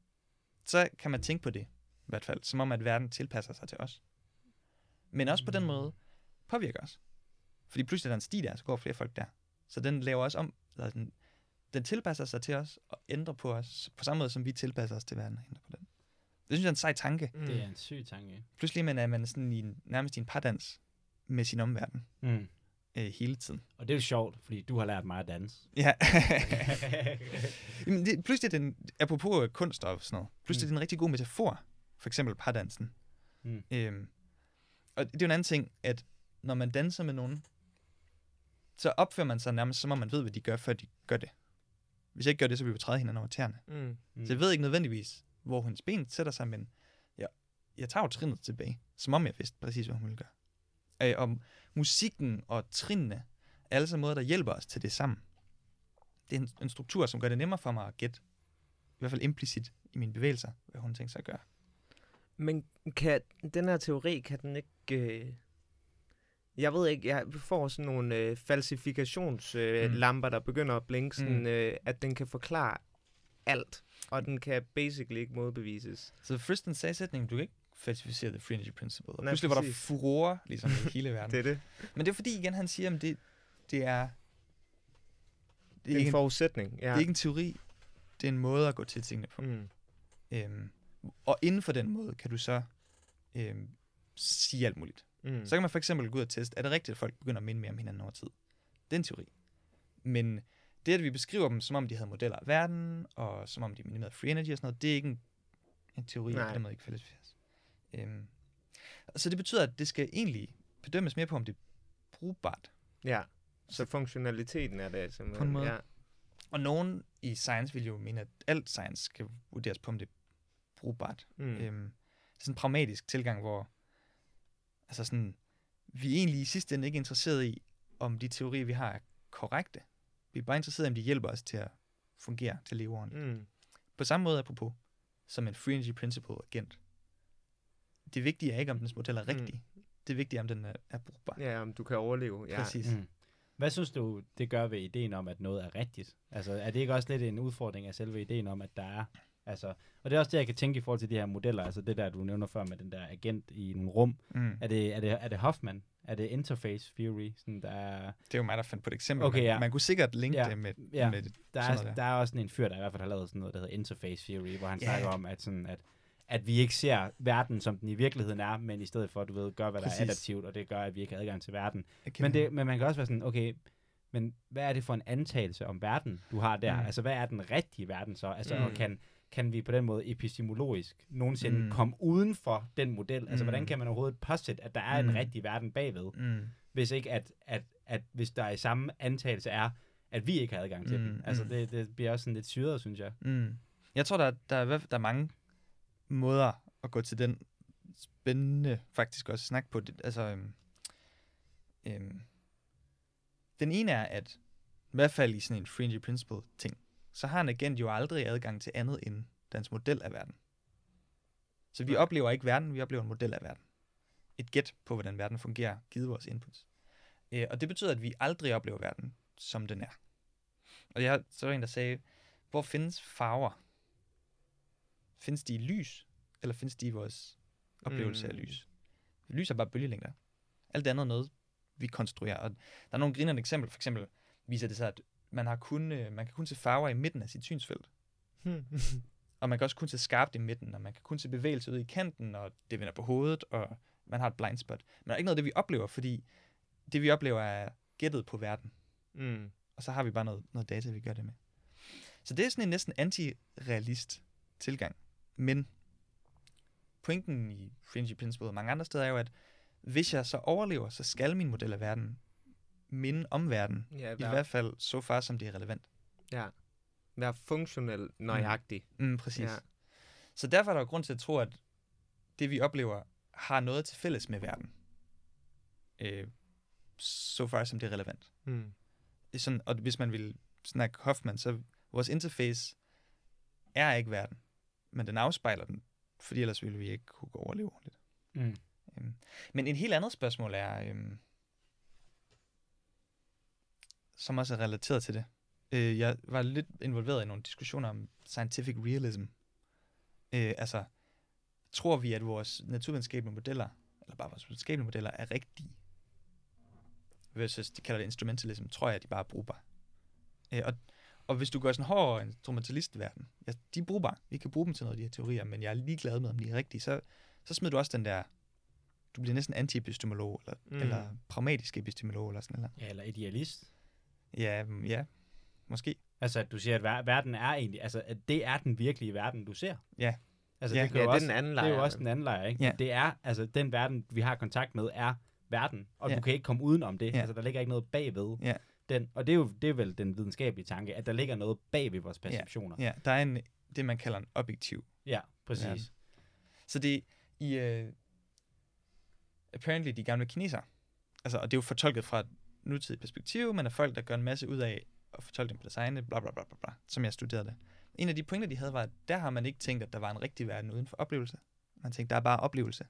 Så kan man tænke på det, i hvert fald, som om, at verden tilpasser sig til os. Men også på den måde påvirker os. Fordi pludselig er der en sti der, så går flere folk der. Så den laver også om, eller den, den tilpasser sig til os, og ændrer på os, på samme måde som vi tilpasser os til verden og ændrer på den. Det synes jeg er en sej tanke. Mm. Det er en syg tanke. Pludselig man er man sådan i en, nærmest i en pardans med sin omverden Mm. øh, hele tiden. Og det er jo sjovt, fordi du har lært mig at danse. Ja. *laughs* *laughs* Jamen, det, pludselig er den, apropos øh, kunst og sådan noget, pludselig mm. er det en rigtig god metafor, for eksempel pardansen. Mm. Øhm, og det er jo en anden ting, at når man danser med nogen, så opfører man sig nærmest, som om man ved, hvad de gør, før de gør det. Hvis jeg ikke gør det, så vil vi træde hinanden over tæerne. Mm. Så jeg ved ikke nødvendigvis, hvor hendes ben sætter sig, men jeg, jeg tager jo trinnet tilbage, som om jeg vidste præcis, hvad hun ville gøre. Øh, og musikken og trinene er alle sammen måder, der hjælper os til det sammen. Det er en, en struktur, som gør det nemmere for mig at gætte, i hvert fald implicit i mine bevægelser, hvad hun tænker sig at gøre. Men kan den her teori, kan den ikke... Øh... Jeg ved ikke, jeg får sådan nogle øh, falsifikationslamper, øh, Mm. lamper, der begynder at blinke, sådan, Mm. øh, at den kan forklare alt, og den kan basically ikke modbevises. Så Friston sagde sætningen, du kan ikke falsificere the free energy principle. Og Nej, pludselig var der præcis. furore ligesom i hele *laughs* verden. Det er det. Men det er fordi, igen, han siger, at det, det er... Det Det er, ikke en en, forudsætning. det Ja. er ikke en teori, det er en måde at gå til tingene på. Mm. Øhm, og inden for den måde kan du så øhm, sige alt muligt. Mm. Så kan man for eksempel gå ud og teste, er det rigtigt, at folk begynder at minde mere om hinanden over tid? Det er en teori. Men det, at vi beskriver dem, som om de havde modeller af verden, og som om de minimerede free energy og sådan noget, det er ikke en, en teori, og på den måde ikke falsificeres. Øhm, så det betyder, at det skal egentlig bedømmes mere på, om det er brugbart. Ja. Så funktionaliteten er det simpelthen. På en måde. Ja. Og nogen i science vil jo mene, at alt science skal vurderes på, om det er brugbart. Mm. Øhm, det er sådan en pragmatisk tilgang, hvor altså sådan, vi er egentlig i sidste ende ikke interesseret i, om de teorier, vi har, er korrekte. Vi er bare interesseret i, om de hjælper os til at fungere, til at leve ordentligt. Mm. På samme måde, apropos, som en free energy principle agent. Det vigtige er ikke, om dens model er rigtig. Det vigtige er, om den er, er brugbar. Ja, om du kan overleve. Ja. Præcis. Mm. Hvad synes du, det gør ved ideen om, at noget er rigtigt? Altså, er det ikke også lidt en udfordring af selve ideen om, at der er... Altså, og det er også det, jeg kan tænke i forhold til de her modeller, altså det der, du nævner før med den der agent i nogle rum. Mm. Er det, er det, er det Hoffman? Er det interface theory? Sådan, der, er, Det er jo mig, der fandt på et eksempel. Okay, man, ja. man kunne sikkert linke Ja, det med, ja. med der, er, der. der er også sådan en fyr, der i hvert fald har lavet sådan noget, der hedder interface theory, hvor han Ja. snakker om, at, sådan, at, at vi ikke ser verden, som den i virkeligheden er, men i stedet for, du ved, gør, hvad der Præcis. er adaptivt, og det gør, at vi ikke har adgang til verden. Men, det, men man kan også være sådan, okay, men hvad er det for en antagelse om verden, du har der? Mm. Mm. Altså, hvad er den rigtige verden så? Altså, Mm. og kan, kan vi på den måde epistemologisk nogensinde Mm. mm. komme uden for den model? Altså, Mm. hvordan kan man overhovedet påsætte, at der er Mm. en rigtig verden bagved, Mm. hvis ikke at, at, at hvis der i samme antagelse er, at vi ikke har adgang til Mm, den? Altså, mm. det, det bliver også sådan lidt syret, synes jeg. Mm. Jeg tror, der, er- der, er, der er mange måder at gå til den spændende faktisk også snak på. Det. Altså, øhm, øhm, den ene er, at i hvert fald i sådan en energy principle ting, så har en agent jo aldrig adgang til andet end dens model af verden. Så vi oplever ikke verden, vi oplever en model af verden. Et gæt på, hvordan verden fungerer, givet vores inputs. Øh, og det betyder, at vi aldrig oplever verden, som den er. Og jeg, så var en, der sagde, hvor findes farver? Findes de i lys, eller findes de i vores oplevelse mm. af lys? Lys er bare bølgelængder. Alt det andet er noget, vi konstruerer. Og der er nogle grinerende eksempler. For eksempel viser det sig, at man, har kun, øh, man kan kun se farver i midten af sit synsfelt. *laughs* Og man kan også kun se skarpt i midten, og man kan kun se bevægelse ud i kanten, og det vender på hovedet, og man har et blind spot. Men der er ikke noget af det, vi oplever, fordi det, vi oplever, er gættet på verden. mm. og så har vi bare noget, noget data, vi gør det med. Så det er sådan en næsten anti-realist tilgang. Men pointen i Fringy Principle og mange andre steder er jo, at hvis jeg så overlever, så skal min model af verden minde om verden. Ja, I være, hvert fald så far, som det er relevant. ja. være funktionel nøjagtig. Mm, præcis. Ja. Så derfor er der jo grund til at tro, at det vi oplever har noget til fælles med verden. Øh, så far som det er relevant. Mm. Sådan, og hvis man vil snakke Hoffman, så vores interface er ikke verden, men den afspejler den, fordi ellers ville vi ikke kunne overleve ordentligt. Mm. Øhm, Men et helt andet spørgsmål er, øhm, som også er relateret til det. Øh, jeg var lidt involveret i nogle diskussioner om scientific realism. Øh, altså, tror vi, at vores naturvidenskabelige modeller, eller bare vores videnskabelige modeller, er rigtige? Versus, de kalder det instrumentalism, tror jeg, at de bare er brugbare. Øh, og, og hvis du går sådan hård instrumentalistverden, ja, de er brugbare. Vi kan bruge dem til noget af de her teorier, men jeg er ligeglad med, om de er rigtige. Så, så smider du også den der du bliver næsten anti-epistemolog, eller, mm. eller pragmatisk epistemolog, eller sådan noget. Ja, eller idealist. Ja, mm, ja, måske. Altså, at du siger, at ver- verden er egentlig, altså, at det er den virkelige verden, du ser. Ja. Altså, Ja, det, kan Ja, jo det er også, den anden det er lejr. jo også den anden lejr, ikke? Ja. Det er, altså, den verden, vi har kontakt med, er verden, og Ja. du kan ikke komme udenom det. Ja. Altså, der ligger ikke noget bagved. Ja. Den, og det er jo det er vel den videnskabelige tanke, at der ligger noget bag ved vores perceptioner. Ja, der er en, det, man kalder en objektiv. ja præcis. Verden. Så det i... Uh, apparently de gamle kinesere, altså, og det er jo fortolket fra nutidigt perspektiv, men af folk, der gør en masse ud af at fortolke dem på deres egne, bla bla bla bla, bla som jeg studerede det. En af de pointer, de havde, var, at der har man ikke tænkt, at der var en rigtig verden uden for oplevelse. Man tænkte, der er bare oplevelse.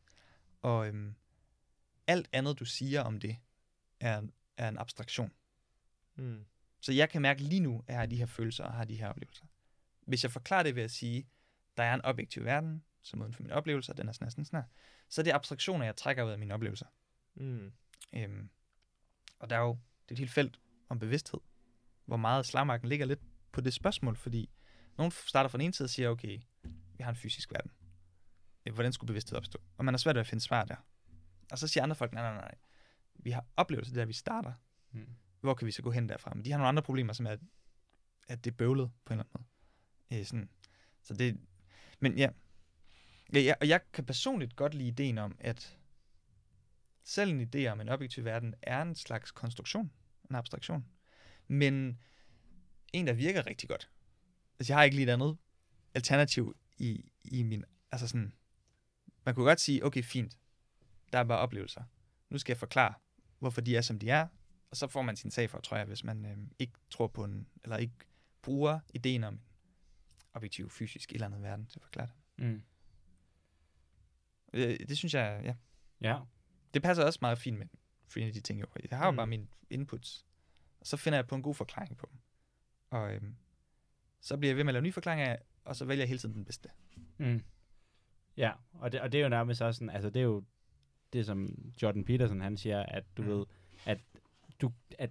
Og øhm, alt andet, du siger om det, er, er en abstraktion. Mm. Så jeg kan mærke lige nu, at jeg har de her følelser og har de her oplevelser. Hvis jeg forklarer det ved at sige, der er en objektiv verden, som uden for mine oplevelser, den er sådan, sådan, sådan her, så er det abstraktioner, jeg trækker ud af mine oplevelser. Mm. Øhm, og der er jo det er et helt felt om bevidsthed, hvor meget slagmarken ligger lidt på det spørgsmål, fordi nogen starter fra den ene side og siger, okay, vi har en fysisk verden. Hvordan skulle bevidsthed opstå? Og man har svært ved at finde svar der. Og så siger andre folk, nej, nej, nej, vi har oplevelser der, vi starter. Mm. Hvor kan vi så gå hen derfra? Men de har nogle andre problemer, som er, at det er bøvlet på en eller anden måde. Øh, sådan. Så det, men ja, ja, ja, og jeg kan personligt godt lide ideen om, at selv en idé om en objektiv verden er en slags konstruktion, en abstraktion. Men en, der virker rigtig godt. Altså, jeg har ikke lige et andet alternativ i, i min... Altså sådan... Man kunne godt sige, okay, fint. Der er bare oplevelser. Nu skal jeg forklare, hvorfor de er, som de er. Og så får man sin sag for, tror jeg, hvis man øh, ikke tror på en... Eller ikke bruger ideen om en objektiv, fysisk, eller andet verden til at forklare det. Mm. Øh, Det synes jeg, ja. Ja. Det passer også meget fint med de ting, jeg gør. Jeg har jo Mm. bare mine inputs. Og så finder jeg på en god forklaring på dem. Og øhm, så bliver jeg ved med at lave nye forklaringer, og så vælger jeg hele tiden den bedste. Mm. Ja, og det, og det er jo nærmest også sådan, altså det er jo det, som Jordan Peterson han siger, at du mm. ved, at du, at,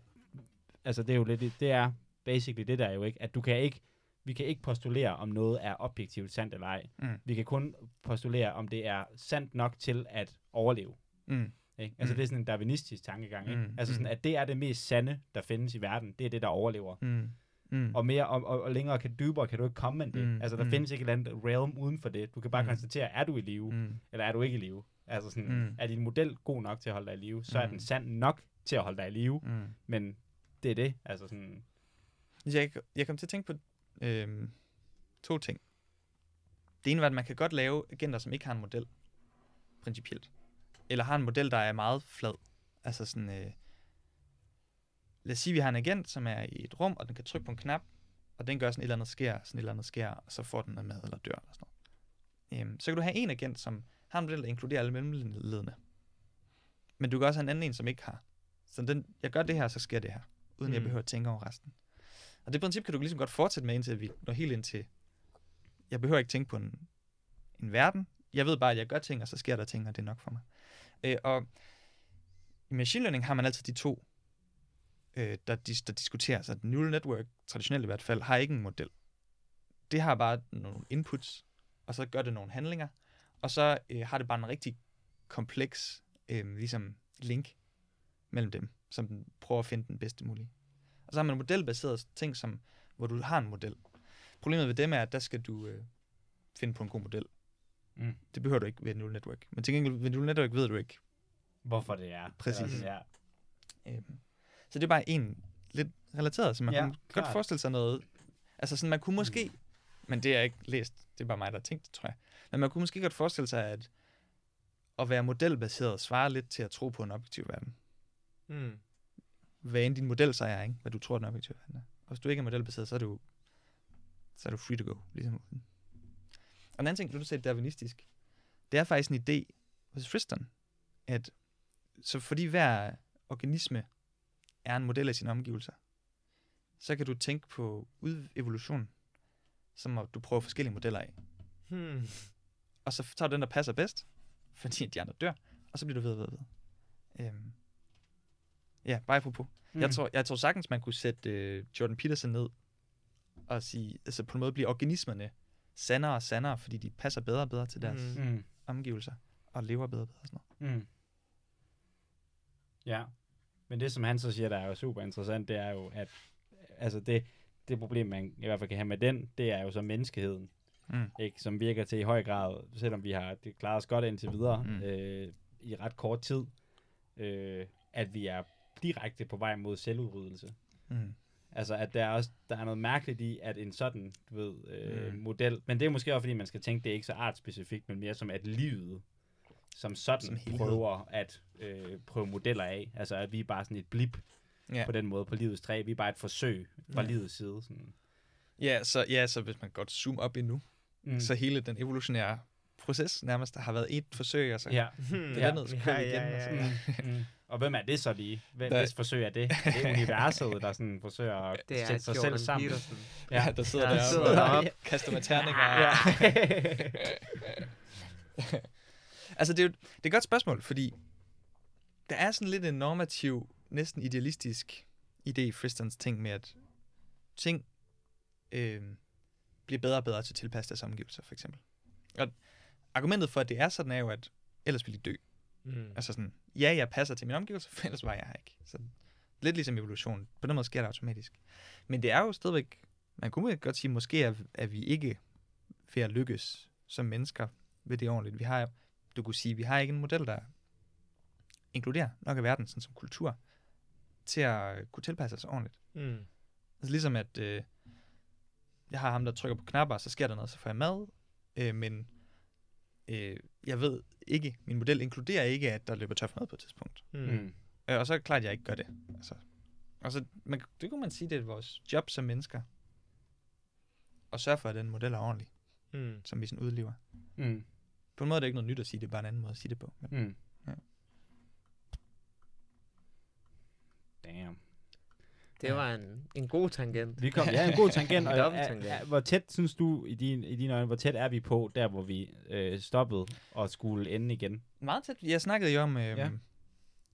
altså det er jo lidt, det er basically det der jo ikke, at du kan ikke, vi kan ikke postulere, om noget er objektivt sandt eller ej. Mm. Vi kan kun postulere, om det er sandt nok til at overleve. Mm. Ikke? Altså Mm. det er sådan en darwinistisk tankegang. Ikke? Mm, Altså sådan, mm. at det er det mest sande, der findes i verden. Det er det, der overlever. Mm. Mm. Og mere og, og, og længere kan dybere kan du ikke komme end det. Mm, Altså der mm. findes ikke et eller andet realm uden for det. Du kan bare Mm. konstatere, er du i live, mm. eller er du ikke i live? Altså sådan, Mm. er din model god nok til at holde dig i live, så er Mm. den sand nok til at holde dig i live, Mm. men det er det. Altså sådan, Jeg, jeg kom til at tænke på øhm, to ting. Det ene var, at man kan godt lave agenter, som ikke har en model, principielt. Eller har en model, der er meget flad. Altså sådan, øh, lad os sige, vi har en agent, som er i et rum, og den kan trykke på en knap, og den gør sådan et eller andet sker, sådan et eller andet sker, og så får den noget mad eller dør eller sådan noget. Øhm, så kan du have en agent, som har en model, der inkluderer alle mellemledende. Men du kan også have en anden en, som ikke har. Så den, jeg gør det her, så sker det her, uden mm. jeg behøver at tænke over resten. Og det princip kan du ligesom godt fortsætte med, indtil vi når helt ind til, jeg behøver ikke tænke på en, en verden. Jeg ved bare, at jeg gør ting, og så sker der ting, og det er nok for mig. Øh, og i machine learning har man altid de to, øh, der, dis- der diskuterer. Så neural network, traditionelt i hvert fald, har ikke en model. Det har bare nogle inputs, og så gør det nogle handlinger, og så øh, har det bare en rigtig kompleks øh, ligesom link mellem dem, som den prøver at finde den bedste mulige. Og så har man modelbaserede ting, som, hvor du har en model. Problemet ved dem er, at der skal du øh, finde på en god model. Mm. Det behøver du ikke ved et neural network. Men til gengæld ved et neural network ved du ikke. Hvorfor det er. Præcis. Sådan, Ja. Øhm, så det er bare en lidt relateret, så man Ja, ja, kunne godt klart. forestille sig noget. Altså sådan, man kunne måske, men det har jeg ikke læst, det er bare mig, der har tænkt det, tror jeg. Men man kunne måske godt forestille sig, at at være modelbaseret svarer lidt til at tro på en objektiv verden. Mm. Hvad end din model så er, ikke? hvad du tror, den objektive verden er. Og hvis du ikke er modelbaseret, så er du, så er du free to go. Ligesom. Og den anden ting, du sagde darwinistisk, det er faktisk en idé hos Friston, at så fordi hver organisme er en model af sine omgivelser, så kan du tænke på ud- evolution, som at du prøver forskellige modeller af. Hmm. Og så tager du den, der passer bedst, fordi de andre dør, og så bliver du ved og ved ved. Øhm. Ja, bare apropos. Mm. Jeg, tror, jeg tror sagtens, man kunne sætte øh, Jordan Peterson ned og sige, altså på en måde bliver organismerne sandere og sandere, fordi de passer bedre og bedre til deres mm. Mm. omgivelser, og lever bedre og bedre og sådan noget. Mm. Ja. Men det, som han så siger, der er jo super interessant, det er jo, at altså det, det problem, man i hvert fald kan have med den, det er jo så menneskeheden, Mm. ikke, som virker til i høj grad, selvom vi har det klaret os godt indtil videre, Mm. mm. øh, i ret kort tid, øh, at vi er direkte på vej mod selvudryddelse. Mm. Altså, at der er også der er noget mærkeligt i, at en sådan, du ved, øh, Mm. model, men det er måske også, fordi man skal tænke, det er ikke så artspecifikt, men mere som at livet som sådan Som helhed. prøver at øh, prøve modeller af. Altså, at vi er bare sådan et blip Ja. på den måde på livets træ. Vi er bare et forsøg fra Ja. livets side. Sådan. Ja, så, ja, så hvis man godt zoome op endnu, Mm. så hele den evolutionære proces nærmest har været et forsøg, og så ja. *laughs* Det Ja. er noget, så Ja, kører vi ja, igen, og ja, så- ja. Mm. Mm. Og hvem er det så lige? Hvem, Der- hvis forsøg er det? Er det universet, der sådan forsøger at Det er sætte sig Jordan selv sammen? Peterson. Ja, der sidder Ja, der sidder og deroppe. kaster med terninger. Ja. *laughs* altså, det er jo det er et godt spørgsmål, fordi der er sådan lidt en normativ, næsten idealistisk idé i Fristons ting med, at ting øh, bliver bedre og bedre til at tilpasse deres omgivelser, for eksempel. Og argumentet for, at det er sådan, er jo, at ellers vil de dø. Mm. Altså sådan, ja, jeg passer til min omgivelser, for ellers var jeg her ikke. Så lidt ligesom evolution. På den måde sker det automatisk. Men det er jo stadigvæk, man kunne godt sige, måske er, er vi ikke ved at lykkes som mennesker ved det ordentligt. Vi har, du kunne sige, vi har ikke en model, der inkluderer nok af verden, sådan som kultur, til at kunne tilpasse os ordentligt. Mm. Altså ligesom at, øh, jeg har ham, der trykker på knapper, så sker der noget, så får jeg mad, øh, men øh, jeg ved ikke, min model inkluderer ikke, at der løber tør for mad på et tidspunkt. Mm. Mm. Øh, og så er det klart, at jeg ikke gør det. Altså, og så, man, det kunne man sige, det er vores job som mennesker. At sørge for, at den model er ordentlig, Mm. som vi sådan udlever. Mm. På en måde er det ikke noget nyt at sige, det er bare en anden måde at sige det på. Men, Mm. Ja. Damn. Det var en, en god tangent. Vi kom, ja, en *laughs* god tangent. og, Dobbelt er, tangent. er, hvor tæt synes du, i, din, i dine øjne, hvor tæt er vi på, der hvor vi øh, stoppede og skulle ende igen? Meget tæt. Jeg snakkede jo om, øh, Ja.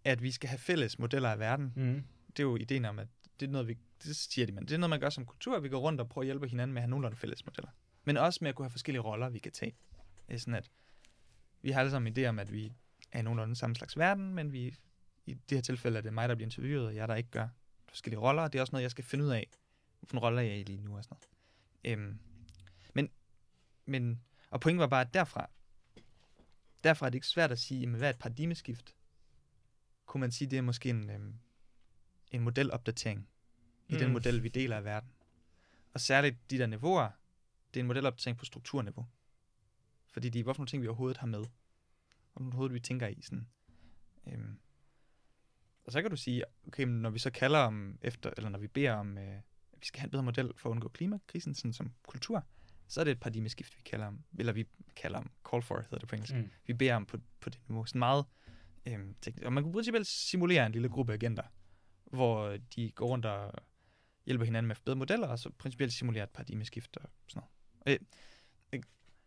at vi skal have fælles modeller af verden. Mm. Det er jo ideen om, at det er noget, vi, det siger de, men det er noget, man gør som kultur, at vi går rundt og prøver at hjælpe hinanden med at have nogenlunde fælles modeller. Men også med at kunne have forskellige roller, vi kan tage. Det er sådan, at vi har alle sammen en idé om, at vi er i nogenlunde samme slags verden, men vi, i det her tilfælde er det mig, der bliver interviewet, og jeg, der ikke gør forskellige roller. og Det er også noget, jeg skal finde ud af, hvilken rolle jeg er i lige nu og sådan noget. Øhm, men, men, og pointen var bare, at derfra, derfra er det ikke svært at sige, jamen, hvad er et paradigmeskift? Kunne man sige, det er måske en, øhm, en modelopdatering i mm. den model, vi deler af verden. Og særligt de der niveauer, det er en modelopdatering på strukturniveau. Fordi de er, hvorfor nogle ting, vi overhovedet har med. Hvorfor nogle hovedet, vi tænker i. Sådan. Øhm. Og så kan du sige, okay, men når vi så kalder om efter, eller når vi beder om, øh, at vi skal have en bedre model for at undgå klimakrisen, sådan som kultur, så er det et paradigmeskift, vi kalder om, eller vi kalder om, call for hedder det på engelsk. Mm. Vi beder om på, på det niveau. Sådan meget øhm, teknisk. Og man kunne principielt simulere en lille gruppe agenter, hvor de går rundt og hjælper hinanden med bedre modeller, og så principielt simulere et paradigmeskift og sådan noget. Og, øh, øh,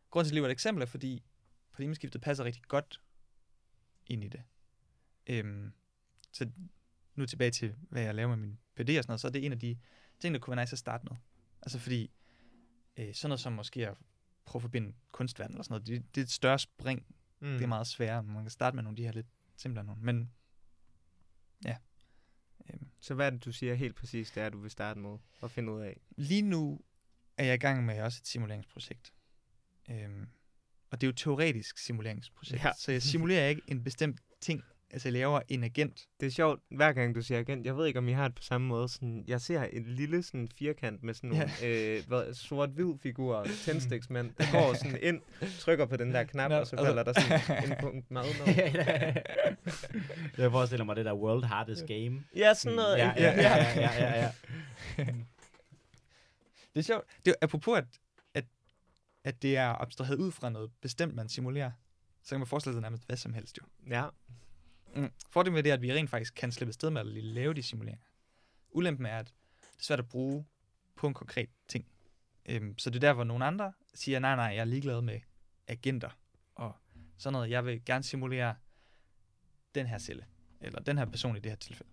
grunden til, at det et eksempel, er, fordi paradigmeskiftet passer rigtig godt ind i det. Øhm, så nu tilbage til, hvad jeg laver med min PD og sådan noget, så er det en af de ting, der kunne være nice at starte med. Altså fordi, øh, sådan noget som måske at prøve at forbinde kunstverdenen eller sådan noget, det, det er et større spring Mm. det er meget sværere. Man kan starte med nogle af de her lidt simplere nogle. Men ja. Øhm. Så hvad er det, du siger helt præcis, det er, du vil starte med at finde ud af? Lige nu er jeg i gang med også et simuleringsprojekt. Øhm, og det er jo et teoretisk simuleringsprojekt. Ja. Så jeg simulerer ikke en bestemt ting. Altså laver en agent. Det er sjovt, hver gang du siger agent, jeg ved ikke, om I har det på samme måde. Sådan, jeg ser en lille sådan, firkant med sådan nogle øh, hvad, sort-hvid figurer, *laughs* tændstiksmænd, der går sådan ind, trykker på den der knap, Nå, og så altså- falder der sådan *laughs* en punkt mad ned. jeg forestiller mig det der World Hardest Game. Ja, sådan noget. Ja, ikke? ja, ja, ja, ja, ja. Det er sjovt. Det er, apropos, at, at, at det er abstraheret ud fra noget bestemt, man simulerer, så kan man forestille sig nærmest hvad som helst jo. ja. Mm. Fordelen ved det er, at vi rent faktisk kan slippe sted med at lave de simuleringer. Ulempen er, at det er svært at bruge på en konkret ting. Øhm, så det er der, hvor nogle andre siger, nej, nej, jeg er ligeglad med agenter og sådan noget. Jeg vil gerne simulere den her celle, eller den her person i det her tilfælde.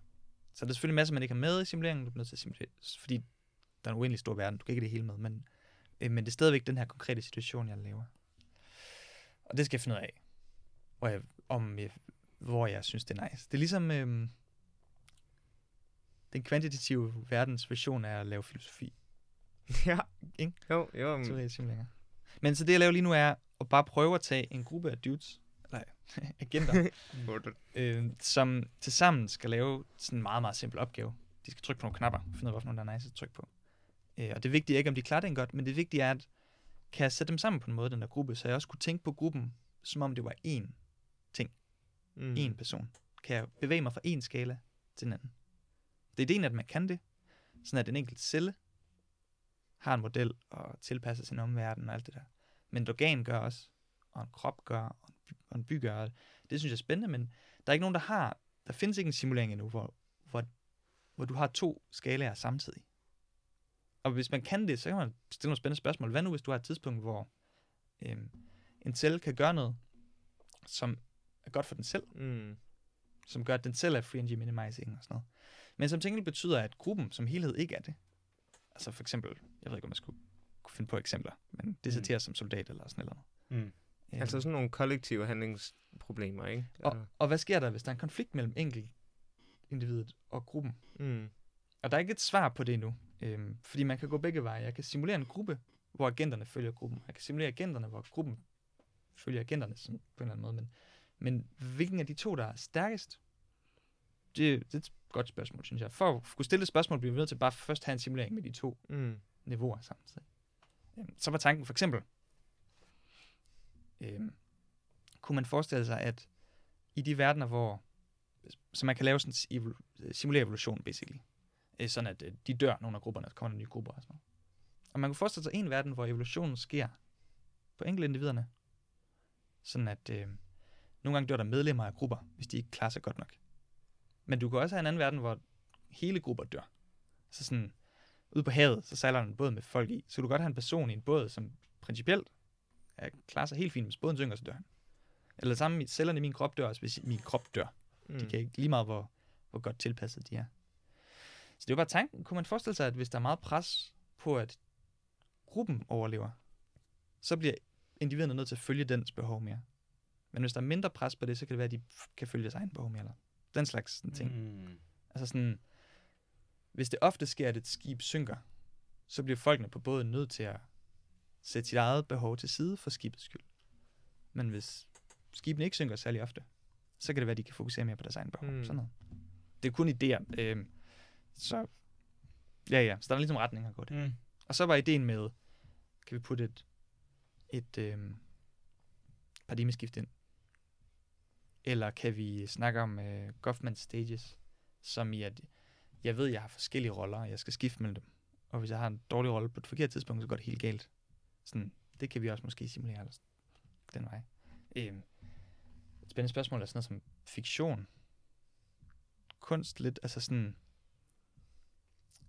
Så der er selvfølgelig masser, man ikke har med i simuleringen, du bliver nødt til at simulere, fordi der er en uendelig stor verden, du kan ikke det hele med, men, øh, men det er stadigvæk den her konkrete situation, jeg laver. Og det skal jeg finde ud af, hvor jeg, om jeg, hvor jeg synes, det er nice. Det er ligesom øhm, den kvantitative verdens version af at lave filosofi. *laughs* ja. Ikke? Jo, jo. Mm. Så simuleringer. Men så det, jeg laver lige nu, er at bare prøve at tage en gruppe af dudes, eller *laughs* agenter, *laughs* øh, som tilsammen skal lave sådan en meget, meget simpel opgave. De skal trykke på nogle knapper, finde ud af, hvorfor nogle der er nice at trykke på. Øh, og det vigtige er ikke, om de klarer det godt, men det vigtige er, at kan jeg sætte dem sammen på en måde, den der gruppe, så jeg også kunne tænke på gruppen, som om det var én mm. en person. Kan jeg bevæge mig fra en skala til en anden. Det er ideen, at man kan det, sådan at en enkelt celle har en model og tilpasser sin omverden og alt det der. Men et organ gør også, og en krop gør, og en by, og en by gør. Det synes jeg er spændende, men der er ikke nogen, der har, der findes ikke en simulering endnu, hvor, hvor, hvor du har to skalaer samtidig. Og hvis man kan det, så kan man stille nogle spændende spørgsmål. Hvad nu, hvis du har et tidspunkt, hvor øhm, en celle kan gøre noget, som er godt for den selv, Mm. som gør, at den selv er free energy minimizing og sådan noget. Men som tænkeligt betyder, at gruppen som helhed ikke er det. Altså for eksempel, jeg ved ikke, om man skulle kunne finde på eksempler, men desertere mm. som soldat eller sådan noget. Mm. Øhm, Altså sådan nogle kollektive handlingsproblemer, ikke? og, og hvad sker der, hvis der er en konflikt mellem enkelt individet og gruppen? mm. Og der er ikke et svar på det endnu, øhm, fordi man kan gå begge veje. Jeg kan simulere en gruppe, hvor agenterne følger gruppen. Jeg kan simulere agenterne, hvor gruppen følger agenterne sådan, på en eller anden måde. Men, men hvilken af de to, der er stærkest? Det, det er et godt spørgsmål, synes jeg. For at kunne stille et spørgsmål, bliver vi nødt til bare først have en simulering med de to Mm. niveauer samtidig. Øhm, Så var tanken for eksempel, øhm, kunne man forestille sig, at i de verdener, hvor så man kan lave sådan en evol- simulere evolution, basically. Øh, Sådan at øh, de dør, nogle af grupperne, og kommer der nye grupper og sådan noget. Og man kunne forestille sig en verden, hvor evolutionen sker på enkelte individerne. Sådan at øh, nogle gange dør der medlemmer af grupper, hvis de ikke klarer sig godt nok. Men du kan også have en anden verden, hvor hele grupper dør. Så sådan, ude på havet, så sejler en båd med folk i. Så kan du godt have en person i en båd, som principielt er, klarer sig helt fint. Hvis båden synker, så dør han. Eller det samme, cellerne i min krop dør også, hvis min krop dør. Mm. De kan ikke lige meget, hvor, hvor godt tilpasset de er. Så det er jo bare tanken. Kunne man forestille sig, at hvis der er meget pres på, at gruppen overlever, så bliver individerne nødt til at følge dens behov mere. Men hvis der er mindre pres på det, så kan det være, at de kan følge deres egen. Eller den slags sådan ting. Mm. Altså sådan, hvis det ofte sker, at et skib synker, så bliver folkene på båden nødt til at sætte sit eget behov til side for skibets skyld. Men hvis skibene ikke synker særlig ofte, så kan det være, at de kan fokusere mere på deres egen behov. Mm. Sådan noget. Det er kun idéer. Øh, så ja, ja. Så der er ligesom retning at gå det. Mm. Og så var ideen med, kan vi putte et, et øh, paradigmeskift ind? Eller kan vi snakke om øh, government stages, som i at, jeg ved, jeg har forskellige roller, og jeg skal skifte mellem dem. Og hvis jeg har en dårlig rolle på et forkert tidspunkt, så går det helt galt. Sådan, det kan vi også måske simulere eller den vej. Øhm, et spændende spørgsmål er sådan noget som fiktion. Kunst lidt, altså sådan...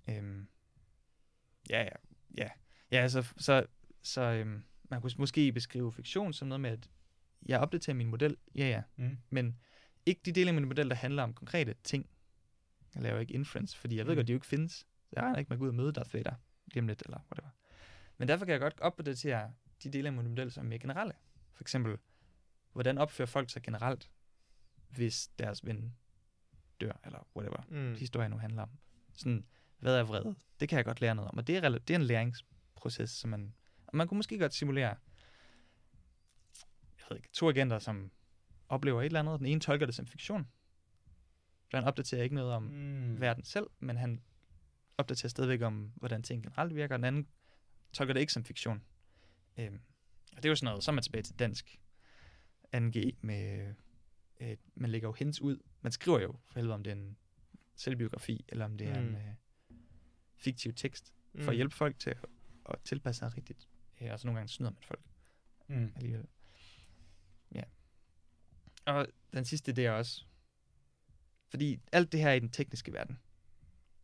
Øhm, ja, ja, ja. Ja, altså, så, så øhm, man kunne måske beskrive fiktion som noget med, at jeg opdaterer min model, ja, ja, Mm. men ikke de dele af min model, der handler om konkrete ting. Jeg laver ikke inference, fordi jeg ved Mm. godt, de jo ikke findes. Jeg regner ikke med at gå ud og møde Darth Vader lige om lidt, eller whatever. Men derfor kan jeg godt opdatere de dele af min model, som er mere generelle. For eksempel, hvordan opfører folk sig generelt, hvis deres ven dør, eller whatever Mm. historien nu handler om. Sådan, hvad er vrede? Det kan jeg godt lære noget om, og det er, det er en læringsproces, som man, og man kunne måske godt simulere, ved ikke, to agenter, som oplever et eller andet, den ene tolker det som fiktion, så han opdaterer ikke noget om Mm. verden selv, men han opdaterer stadigvæk om, hvordan ting generelt virker, og den anden tolker det ikke som fiktion. Øhm, og det er jo sådan noget, så er man tilbage til dansk 2G med, øh, man lægger jo hints ud. Man skriver jo for helvede, om det er en selvbiografi, eller om det er Mm. en øh, fiktiv tekst, Mm. for at hjælpe folk til at, at tilpasse sig rigtigt. Ja, og så nogle gange snyder man folk Mm. alligevel. Ja. Og den sidste, det er også, fordi alt det her er i den tekniske verden.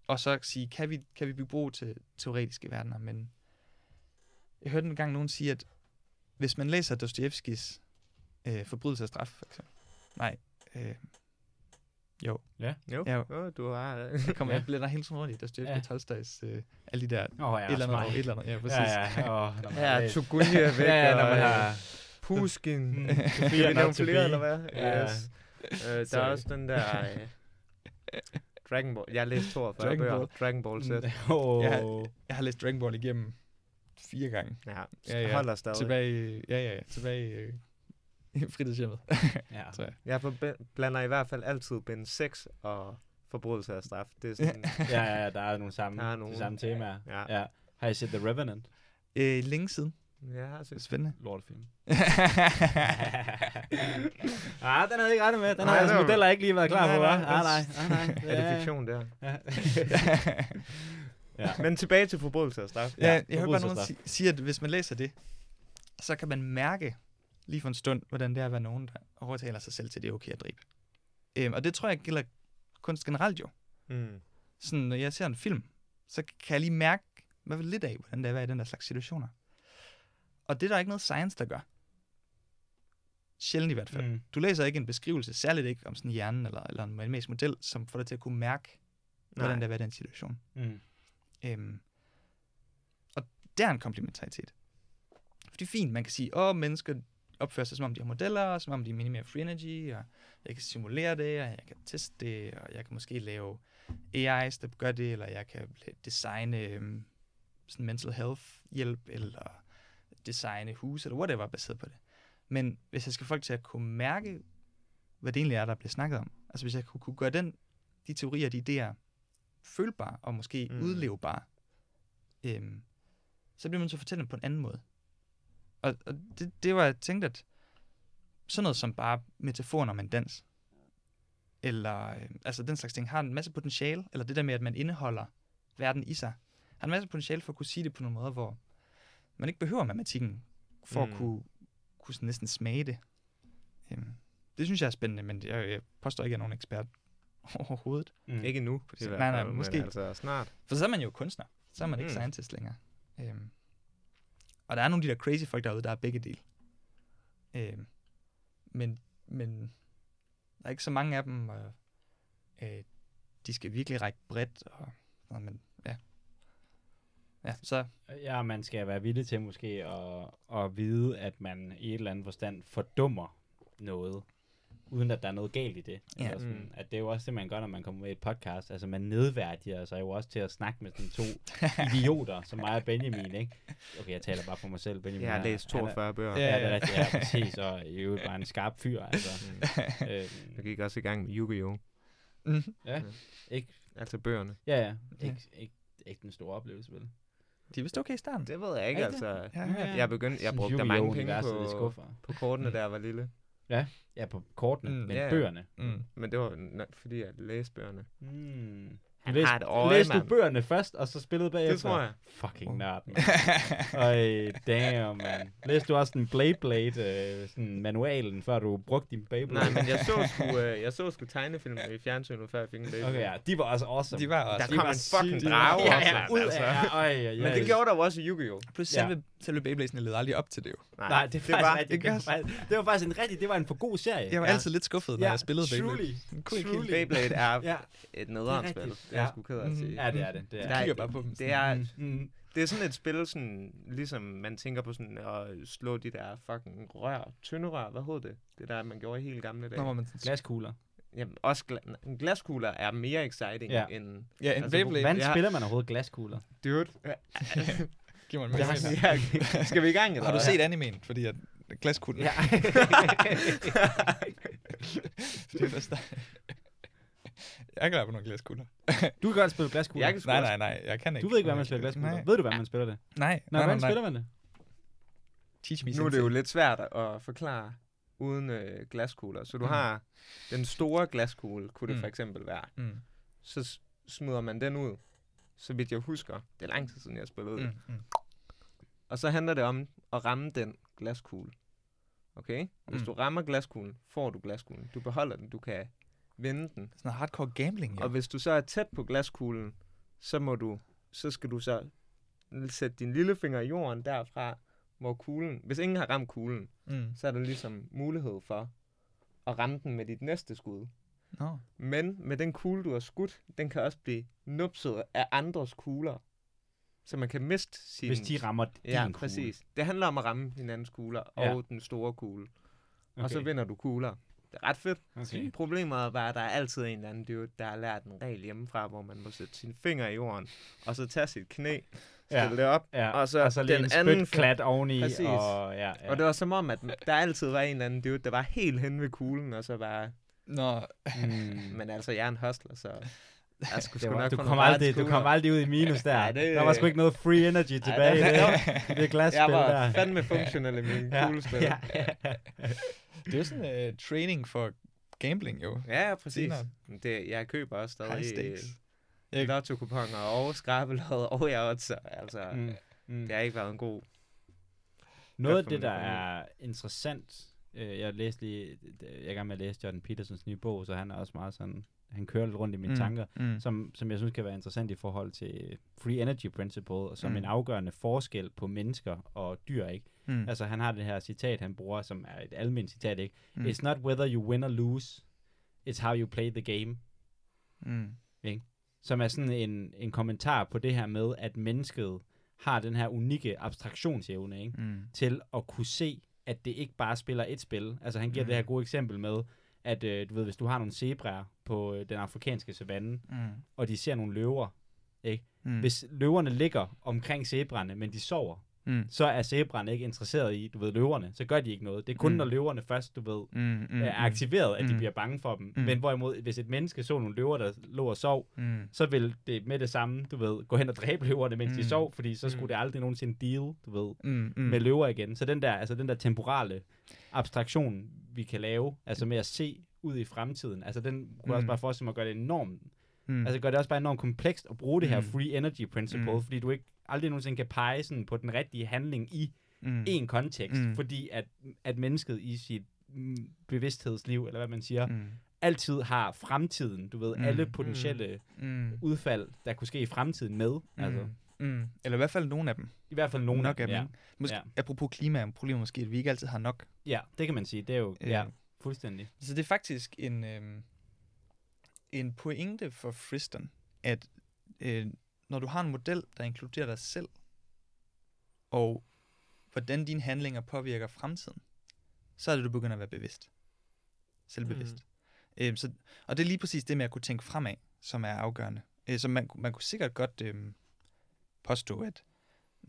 Og så sige, kan vi, kan vi bygge bro til teoretiske verdener, men jeg hørte en gang nogen sige, at hvis man læser Dostojevskis øh, Forbrydelse og straf, for eksempel. Nej, øh, jo, Jo, Ja. jo du har... jeg kommer, Ja. jeg blander hele tiden rundt i Dostojevskis, Ja. ja. Tolstojs, øh, alle de der, Åh, oh, ja, et eller andet, et eller andet, ja, præcis. Ja, ja. Oh, når man Ja, er væk, Ja, ja, når man øh, har... Puskin. Mm, *laughs* Sophia vi nævne flere, eller hvad? Ja. Yes. Øh, der er Sorry. også den der... Øh, Dragon Ball. Jeg har læst 42 Dragon bøger. Ball. Dragon Ball Z. Oh. Ja. Jeg har læst Dragon Ball igennem fire gange. Ja, Ja, ja. holder stadig. Tilbage, ja, ja, ja, tilbage øh, *laughs* i fritidshjemmet. Ja. *laughs* tror jeg. Jeg blander i hvert fald altid bind 6 og forbrydelse af straf. Det er sådan... ja, ja, ja, der er nogle samme, Der er nogle- de samme temaer. Ja. ja. Har I set The Revenant? Øh, længe siden. Jeg har set spændende. Lortefilm. *laughs* ah, den havde jeg ikke rettet med. Den Nej, har var- modeller ikke lige været klar Nej, på, nej, hva'? Ah, nej, nej. *laughs* nej, nej. Er det fiktion, der? Ja. ja. *laughs* Men tilbage til forbrydelse af straf. ja, Ja, jeg hører bare nogen sige, at hvis man læser det, så kan man mærke lige for en stund, hvordan det er at være nogen, der overtaler sig selv til, det er okay at dræbe. Øhm, og det tror jeg gælder kunst generelt jo. Mm. Sådan, når jeg ser en film, så kan jeg lige mærke, hvad lidt af, hvordan det er at være i den der slags situationer. Og det er der ikke noget science, der gør. Sjældent i hvert fald. Mm. Du læser ikke en beskrivelse, særligt ikke om sådan hjernen eller, eller en matematisk model, som får dig til at kunne mærke, hvordan det er den situation. Mm. Øhm, og der er en komplementaritet. For det er fint, man kan sige, åh, mennesker opfører sig, som om de har modeller, som om de minimerer free energy, og jeg kan simulere det, og jeg kan teste det, og jeg kan måske lave AI's, der gør det, eller jeg kan designe øhm, sådan mental health hjælp, eller designe hus, eller whatever, baseret på det. Men hvis jeg skal folk til at kunne mærke, hvad det egentlig er, der bliver snakket om, altså hvis jeg kunne, kunne gøre den, de teorier, de idéer, følbare og måske mm. udlevbare, øhm, så bliver man så fortælle dem på en anden måde. Og, og det, det var, jeg tænkte, at sådan noget som bare metaforen om en dans, eller øh, altså den slags ting, har en masse potentiale, eller det der med, at man indeholder verden i sig, har en masse potentiale for at kunne sige det på nogle måder, hvor man ikke behøver matematikken, for mm. At kunne, kunne sådan næsten smage det. Øhm, det synes jeg er spændende, men jeg, jeg påstår ikke, at jeg er nogen ekspert *laughs* overhovedet. Mm. Ikke endnu, i Nej, hvert nej, fald, måske. Altså snart. For så er man jo kunstner. Så er man ikke Mm. scientist længere. Øhm. Og der er nogle af de der crazy folk derude, der er begge dele. Øhm. Men, men der er ikke så mange af dem, og øh, de skal virkelig række bredt. Og, og men, ja. Så Ja, man skal være villig til måske at, at vide, at man i et eller andet forstand fordummer noget, uden at der er noget galt i det. Ja. Eller sådan, Mm. At det er jo også det, man gør, når man kommer med et podcast. Altså, man nedværdiger sig jo også til at snakke med sådan to *laughs* idioter, som mig og Benjamin, ikke? Okay, jeg taler bare for mig selv, Benjamin. Jeg har læst han er- 42 bøger. Ja. Det er rigtigt, ja, præcis. Og i øvrigt bare en skarp fyr, altså. Mm. øhm, Jeg gik også i gang med Yu-Gi-Oh! mm, ja, ikke, Altså bøgerne. ja, ja, ikke, ikke, ikke den store oplevelse, vel? De er vist okay i starten. Det ved jeg ikke, Er det altså. Ja, Jeg begyndte, jeg brugte mange penge på, skuffer. på kortene, da jeg var lille. Ja, på kortene, Mm, men ja, ja. bøgerne. Mm. Men det var nok fordi, jeg læste bøgerne. Mm. Han læste, har et øje, læste du mand. bøgerne først, og så spillede bagefter? Det tror jeg. Fucking nørd, *laughs* man. Øj, damn, man. Læste du også den Blade Blade, øh, sådan manualen, før du brugte din Beyblade? Nej, men jeg så *laughs* sgu, øh, jeg så sgu tegnefilm i fjernsynet, før jeg fik en baby. Okay, ja, de var også awesome. De var også. Der De kom en fucking drage ja, også, ja, mand, ud altså. af, ja, øj, ja, Men det gjorde der jo også i Yu-Gi-Oh! Plus Ja. selve, selve Beybladen led aldrig op til det jo. Nej, det det faktisk var- rigtigt. Det, var faktisk, det var faktisk en rigtig, det var en for god serie. Jeg var Ja. altid lidt skuffet, når jeg spillede Beyblade. truly. Truly. Beyblade er Ja, et nederen Det er spil. Er jeg Ja. sgu ked af at Mhm. sige. ja, det er det. det er. Der er- kigger bare på dem. Det er, Mm, mm. det er sådan et spil, sådan, ligesom man tænker på sådan at slå de der fucking rør, tynde rør, hvad hed det? Det der, man gjorde i helt gamle dage. Når man Glaskugler. Jamen, også gla- glaskugler er mere exciting Ja. ja. end... Ja, en Altså, Beyblade. Hvordan Ja. spiller man overhovedet glaskugler? Dude. *laughs* Giv mig en Jeg *laughs* ja, skal vi i gang, eller Har du set animen? Fordi at glaskuglen... Ja. *laughs* det er Jeg kan på nogle glaskugler. *laughs* du kan godt spille glaskugler. Jeg kan Nej, nej, nej. Jeg kan ikke. Du ved ikke, hvordan man spiller glaskugler. Nej, Ved du, hvordan man spiller det? nej. Nej, hvordan nej, spiller man det? Teach me Nu er det jo lidt svært at forklare uden øh, glaskugler. Så du Mm. har den store glaskugle, kunne det Mm. for eksempel være. Mm. Så smider man den ud, så vidt jeg husker. Det er lang tid siden, jeg har spillet ud. Mm. Mm. Og så handler det om at ramme den glaskugle. Okay? Hvis Mm. du rammer glaskuglen, får du glaskuglen. Du beholder den, du kan vende den. Sådan noget hardcore gambling, Ja. Og hvis du så er tæt på glaskuglen, så må du, så skal du så sætte din lillefinger i jorden derfra, hvor kuglen, hvis ingen har ramt kuglen, Mm. så er der ligesom mulighed for at ramme den med dit næste skud. Nå. Men med den kugle, du har skudt, den kan også blive nupset af andres kugler. Så man kan miste sin... Hvis de rammer din Ja, kugle. præcis. Det handler om at ramme hinandens kugler Ja. og den store kugle. Okay. Og så vinder du kugler. Det er ret fedt. Okay. Problemet er bare, at der er altid en eller anden dude, der har lært en regel hjemmefra, hvor man må sætte sine fingre i jorden, og så tage sit knæ, Ja. stille det op, Ja. og så, og så den en anden klat oveni. Præcis. Og, ja, ja. Og det var som om, at der altid var en eller anden dude, der var helt hen ved kuglen, og så bare... Nå. mm. Men altså, jeg er en hustler, så jeg skulle Det var, nok du, kom aldrig, du kom aldrig ud i minus der. Ja, det- der var sgu ikke noget free energy tilbage der- der- det, i det glasspil Jeg var der. fandme funktionel i min ja, kuglespil. ja, ja. Det er sådan uh, training for gambling, jo. Ja, ja, præcis. Senere. Det, jeg køber også stadig øh, lotto-kuponer og skrabelod og jeg også. Altså, Mm, mm. det har ikke været en god... Noget af det, der er interessant, øh, jeg læste lige, jeg er i gang med at læse Jordan Petersons nye bog, så han er også meget sådan, han kører lidt rundt i mine Mm, tanker, Mm. som, som jeg synes kan være interessant i forhold til free energy principle, og som Mm. en afgørende forskel på mennesker og dyr, ikke? Mm. Altså han har det her citat, han bruger, som er et almindeligt citat, ikke? Mm. It's not whether you win or lose, it's how you play the game. Mm. Som er sådan en, en kommentar på det her med, at mennesket har den her unikke abstraktionsevne, ikke? Mm. til at kunne se, at det ikke bare spiller et spil. Altså han giver Mm. det her gode eksempel med, at øh, du ved, hvis du har nogle zebraer på øh, den afrikanske savanne, Mm. og de ser nogle løver, ikke? Mm. Hvis løverne ligger omkring zebraerne, men de sover, Mm. så er zebraerne ikke interesseret i, du ved, løverne. Så gør de ikke noget. Det er kun, Mm. når løverne først, du ved, Mm. Mm. er aktiveret, at de Mm. bliver bange for dem. Mm. Men hvorimod, hvis et menneske så nogle løver, der lå og sov, Mm. så vil det med det samme, du ved, gå hen og dræbe løverne, mens Mm. de sov, fordi så skulle Mm. det aldrig nogensinde deal, du ved, Mm. Mm. med løver igen. Så den der, altså den der temporale abstraktion, vi kan lave, altså med at se ud i fremtiden, altså den kunne mm. også Mm. bare forestille mig at gøre det enormt, Mm. mm. altså gør det også bare enormt komplekst at bruge det her Mm. free energy principle, Mm. mm. fordi du ikke aldrig nogensinde kan pege sådan på den rigtige handling i mm. en kontekst, Mm. mm. fordi at, at mennesket i sit mm, bevidsthedsliv, eller hvad man siger, mm. Mm. altid har fremtiden, du ved, Mm. mm. alle potentielle Mm. udfald, der kunne ske i fremtiden med, mm. altså Mm. Eller i hvert fald nogle af dem. i hvert fald nogle nok af dem, ja. Måske, Ja. Apropos klima, er problemet måske, at vi ikke altid har nok. ja, det kan man sige, det er jo, Øh, ja, fuldstændig. Så det er faktisk en, øhm, en pointe for Friston, at øh, når du har en model, der inkluderer dig selv, og hvordan dine handlinger påvirker fremtiden, så er det, du begynder at være bevidst. Selvbevidst. Mm. Øhm, så, og det er lige præcis det med at kunne tænke fremad, som er afgørende. Øh, så man, man kunne sikkert godt øhm, påstå, at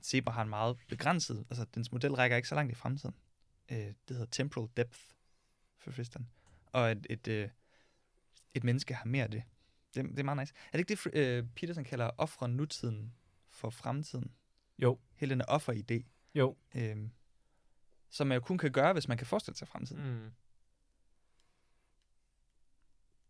Zebra har en meget begrænset, altså dens model rækker ikke så langt i fremtiden. Øh, det hedder temporal depth for Friston. Og et, et, øh, et menneske har mere af det. Det. Det er meget nice. Er det ikke det, Fr- øh, Peterson kalder ofre nutiden for fremtiden? Jo. Hele den offer-idé. Jo. Øhm, som man jo kun kan gøre, hvis man kan forestille sig fremtiden. Mm.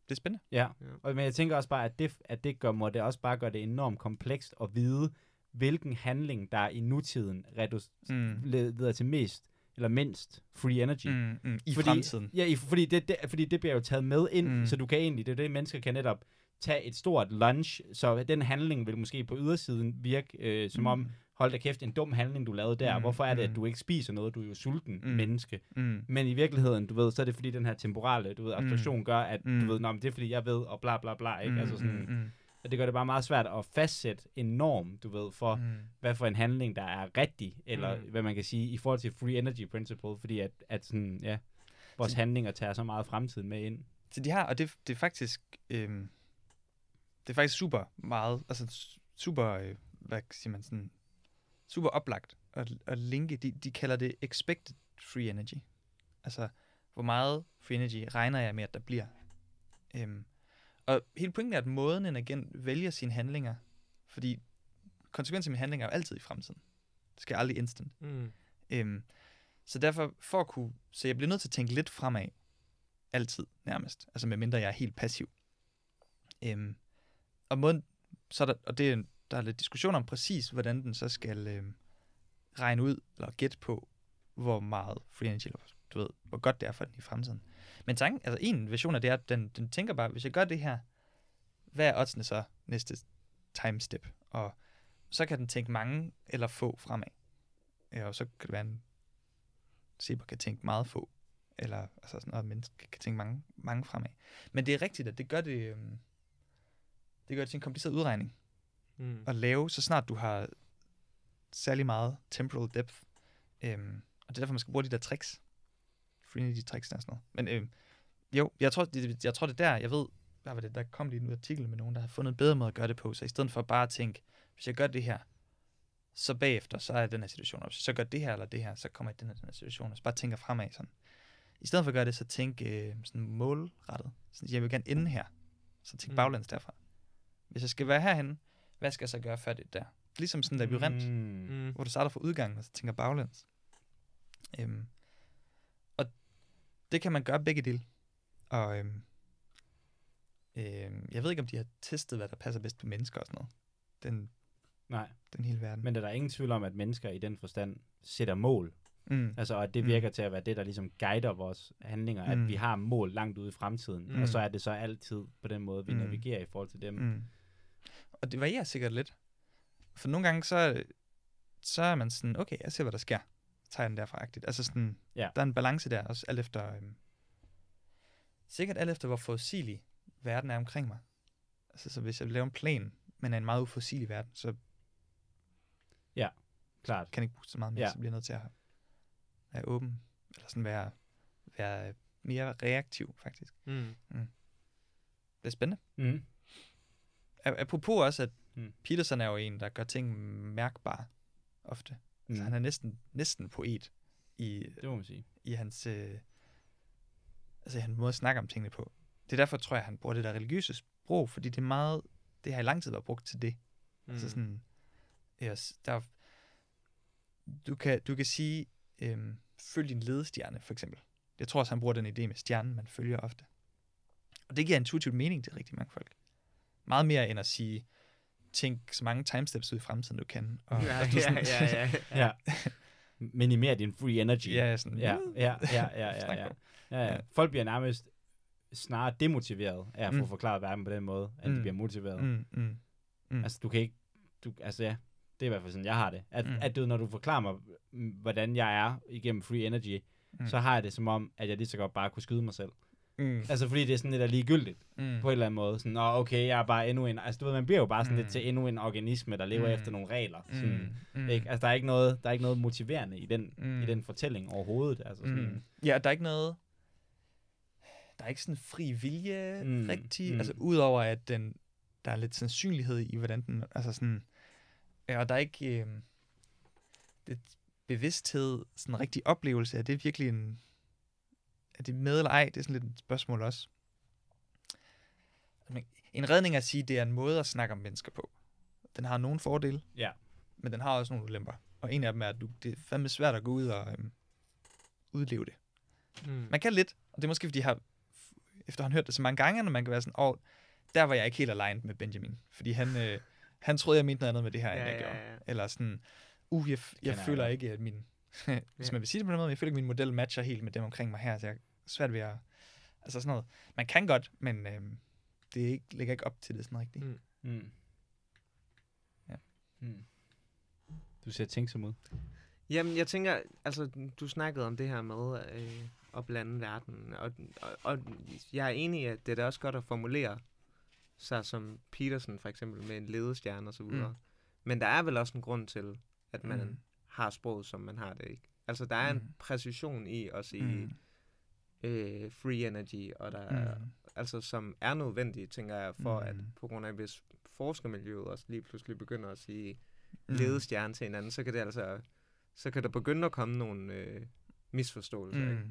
Det er spændende. Ja, og, men jeg tænker også bare, at det, at det gør, må det også bare gøre det enormt komplekst at vide, hvilken handling, der i nutiden redu- Mm. leder til mest eller mindst free energy. Mm, mm, I Fordi- fremtiden. Ja, i, fordi, det, det, fordi det bliver jo taget med ind, mm. så du kan egentlig, det er det, mennesker kan netop tage et stort lunch, så den handling vil måske på ydersiden virke øh, som om, hold da kæft, en dum handling, du lavede der. Mm, Hvorfor er det, mm. at du ikke spiser noget? Du er jo sulten Mm. mm. menneske. Mm. Men i virkeligheden, du ved, så er det fordi den her temporale, du ved, abstraktion gør, at Mm. du ved, Nå, men det er fordi, jeg ved, og bla bla bla, ikke? Mm, altså sådan, mm, mm, og det gør det bare meget svært at fastsætte en norm, du ved, for, mm. mm. hvad for en handling, der er rigtig, eller Mm. mm. hvad man kan sige, i forhold til free energy principle, fordi at, at sådan, ja, vores Så- handlinger tager så meget fremtiden med ind. Så de har, og det, det er faktisk, øhm, det er faktisk super meget, altså super, øh, hvad siger man sådan, super oplagt at, at linke. De, de kalder det expected free energy. Altså, hvor meget free energy regner jeg med, at der bliver. Øhm, og hele pointen er, at måden en agent vælger sine handlinger, fordi konsekvensen af mine handlinger er jo altid i fremtiden. Det skal aldrig instant. Mm. Øhm, så derfor, for at kunne... Så jeg bliver nødt til at tænke lidt fremad. Altid, nærmest. Altså med mindre jeg er helt passiv. Øhm, og måden, så der, og det er, der er lidt diskussion om præcis, hvordan den så skal øh, regne ud, eller gætte på, hvor meget free energy, eller du ved, hvor godt det er for den i fremtiden. Men tanken, altså en version af det er, at den, den tænker bare, hvis jeg gør det her, hvad er oddsene så næste time step? Og så kan den tænke mange eller få fremad. Ja, og så kan det være en zebra kan tænke meget få, eller altså sådan, og menneske kan tænke mange, mange fremad. Men det er rigtigt, at det gør det, øhm, det gør det til en kompliceret udregning Mm. at lave, så snart du har særlig meget temporal depth. Øhm, og det er derfor, man skal bruge de der tricks. Energy tricks og sådan noget. Men øhm, jo, jeg tror, det, jeg tror, det er der, jeg ved, hvad var det, der kom lige en artikel med nogen, der har fundet en bedre måde at gøre det på, så i stedet for bare at tænke, hvis jeg gør det her, så bagefter, så er den her situation, og hvis jeg så gør det her eller det her, så kommer jeg i den her, den her situation, og så bare tænker fremad sådan. I stedet for at gøre det, så tænk øh, sådan målrettet. Sådan, jeg vil gerne ende her, så tænk mm. baglæns derfra. Hvis jeg skal være herhen, hvad skal jeg så gøre før det er der? Ligesom sådan en labyrint, mm. Mm. Mm. hvor du starter fra udgangen, og så tænker baglæns. Øhm, og det kan man gøre begge dele. Og øhm, øhm, jeg ved ikke, om de har testet, hvad der passer bedst på mennesker og sådan noget. Den, Nej, den hele verden. men der er ingen tvivl om, at mennesker i den forstand sætter mål. mm. Altså, og at det Mm. virker til at være det, der ligesom guider vores handlinger, at Mm. vi har mål langt ude i fremtiden, Mm. og så er det så altid på den måde, vi Mm. navigerer i forhold til dem. Mm. Og det varierer sikkert lidt. For nogle gange, så, så er man sådan, okay, jeg ser, hvad der sker. Så tager jeg den derfra agtigt. Altså sådan, Ja. der er en balance der, også alt efter, øhm, sikkert alt efter, hvor forudsigelig verden er omkring mig. Altså, så hvis jeg laver en plan, men er en meget uforudsigelig verden, så Klart. kan jeg ikke bruge så meget mere, Ja. ja. så bliver jeg nødt til at være åben, eller sådan være, være mere reaktiv, faktisk. Mm. Det er spændende. Mm. Apropos også, at Mm. Peterson er jo en, der gør ting mærkbare ofte. Mm. Mm. Altså, han er næsten, næsten poet i, Det må man sige. i hans, øh, altså, han måde at snakke om tingene på. Det er derfor, tror jeg, han bruger det der religiøse sprog, fordi det er meget, det har i lang tid været brugt til det. Mm. Altså sådan, yes, der, du, kan, du kan sige, øhm, følg din ledestjerne, for eksempel. Jeg tror også, han bruger den idé med stjernen, man følger ofte. Og det giver intuitivt mening til rigtig mange folk. Meget mere end at sige, tænk så mange timesteps ud i fremtiden, du kan. Og, Ja, *laughs* og du ja, sådan- ja, ja. *laughs* Ja. Minimer din free energy. ja, sådan, ja, ja, ja, ja, ja, *laughs* ja. ja, ja. Ja. Folk bliver nærmest snarere demotiveret af at få Mm. forklaret verden på den måde, end de Mm. bliver motiveret. Mm, mm, mm. Altså, du kan ikke... Du, altså, ja. Det er i hvert fald sådan, jeg har det. At, mm. At du, når du forklarer mig, mm, hvordan jeg er igennem free energy. Mm. så har jeg det som om, at jeg lige så godt bare kunne skyde mig selv. Mm, Altså, fordi det er sådan lidt af ligegyldigt, mm. på en eller anden måde. Sådan, Nå, okay, jeg er bare endnu en... Altså, du ved, man bliver jo bare sådan mm. lidt Mm. til endnu en organisme, der lever mm. Mm. efter nogle regler. Sådan, Mm, mm, ikke? Altså, der er ikke noget, der er ikke noget motiverende i den, Mm. i den fortælling overhovedet. Altså, sådan, Mm. Ja, der er ikke noget... Der er ikke sådan fri vilje Mm, mm. rigtig. mm. Mm. Altså udover at den, der er lidt sandsynlighed i, hvordan den... Altså sådan... Ja, og der er ikke... Øh, det bevidsthed, sådan en rigtig oplevelse, er det virkelig en... Er det med eller ej? Det er sådan lidt et spørgsmål også. En redning er at sige, det er en måde at snakke om mennesker på. Den har nogle fordele, Ja. men den har også nogle ulemper. Og en af dem er, at du, det er fandme svært at gå ud og øhm, udleve det. Mm. Man kan lidt, og det er måske, fordi jeg har efterhånden hørt det så mange gange, når man kan være sådan, åh, der var jeg ikke helt aligned med Benjamin. Fordi han, øh, han troede, jeg mente noget andet med det her, end Ja, jeg ja, gjorde. ja. Eller sådan, uh, jeg, jeg Kender føler ikke, at min... *laughs* hvis Ja. man vil sige det på den måde, jeg føler ikke, at min model matcher helt med dem omkring mig her, så jeg svært ved at... Altså sådan noget. Man kan godt, men øh, det ikke, ligger ikke op til det sådan rigtigt. Mm. Mm. Ja. Mm. Du ser tænksom ud. Jamen, jeg tænker, altså, du snakkede om det her med øh, at blande verden, og, og, og jeg er enig i, at det er da også godt at formulere sig som Peterson, for eksempel, med en ledestjerne og så videre. Mm. Men der er vel også en grund til, at man Mm. har sproget, som man har det, ikke? Altså, der er en Mm. præcision i at sige, Mm. Øh, free energy, og der er, Mm. altså som er nødvendige, tænker jeg, for mm. at Mm. på grund af, hvis forskermiljøet også lige pludselig begynder at sige Mm. ledestjerne til hinanden, så kan det altså, så kan der begynde at komme nogle øh, misforståelser. ikke?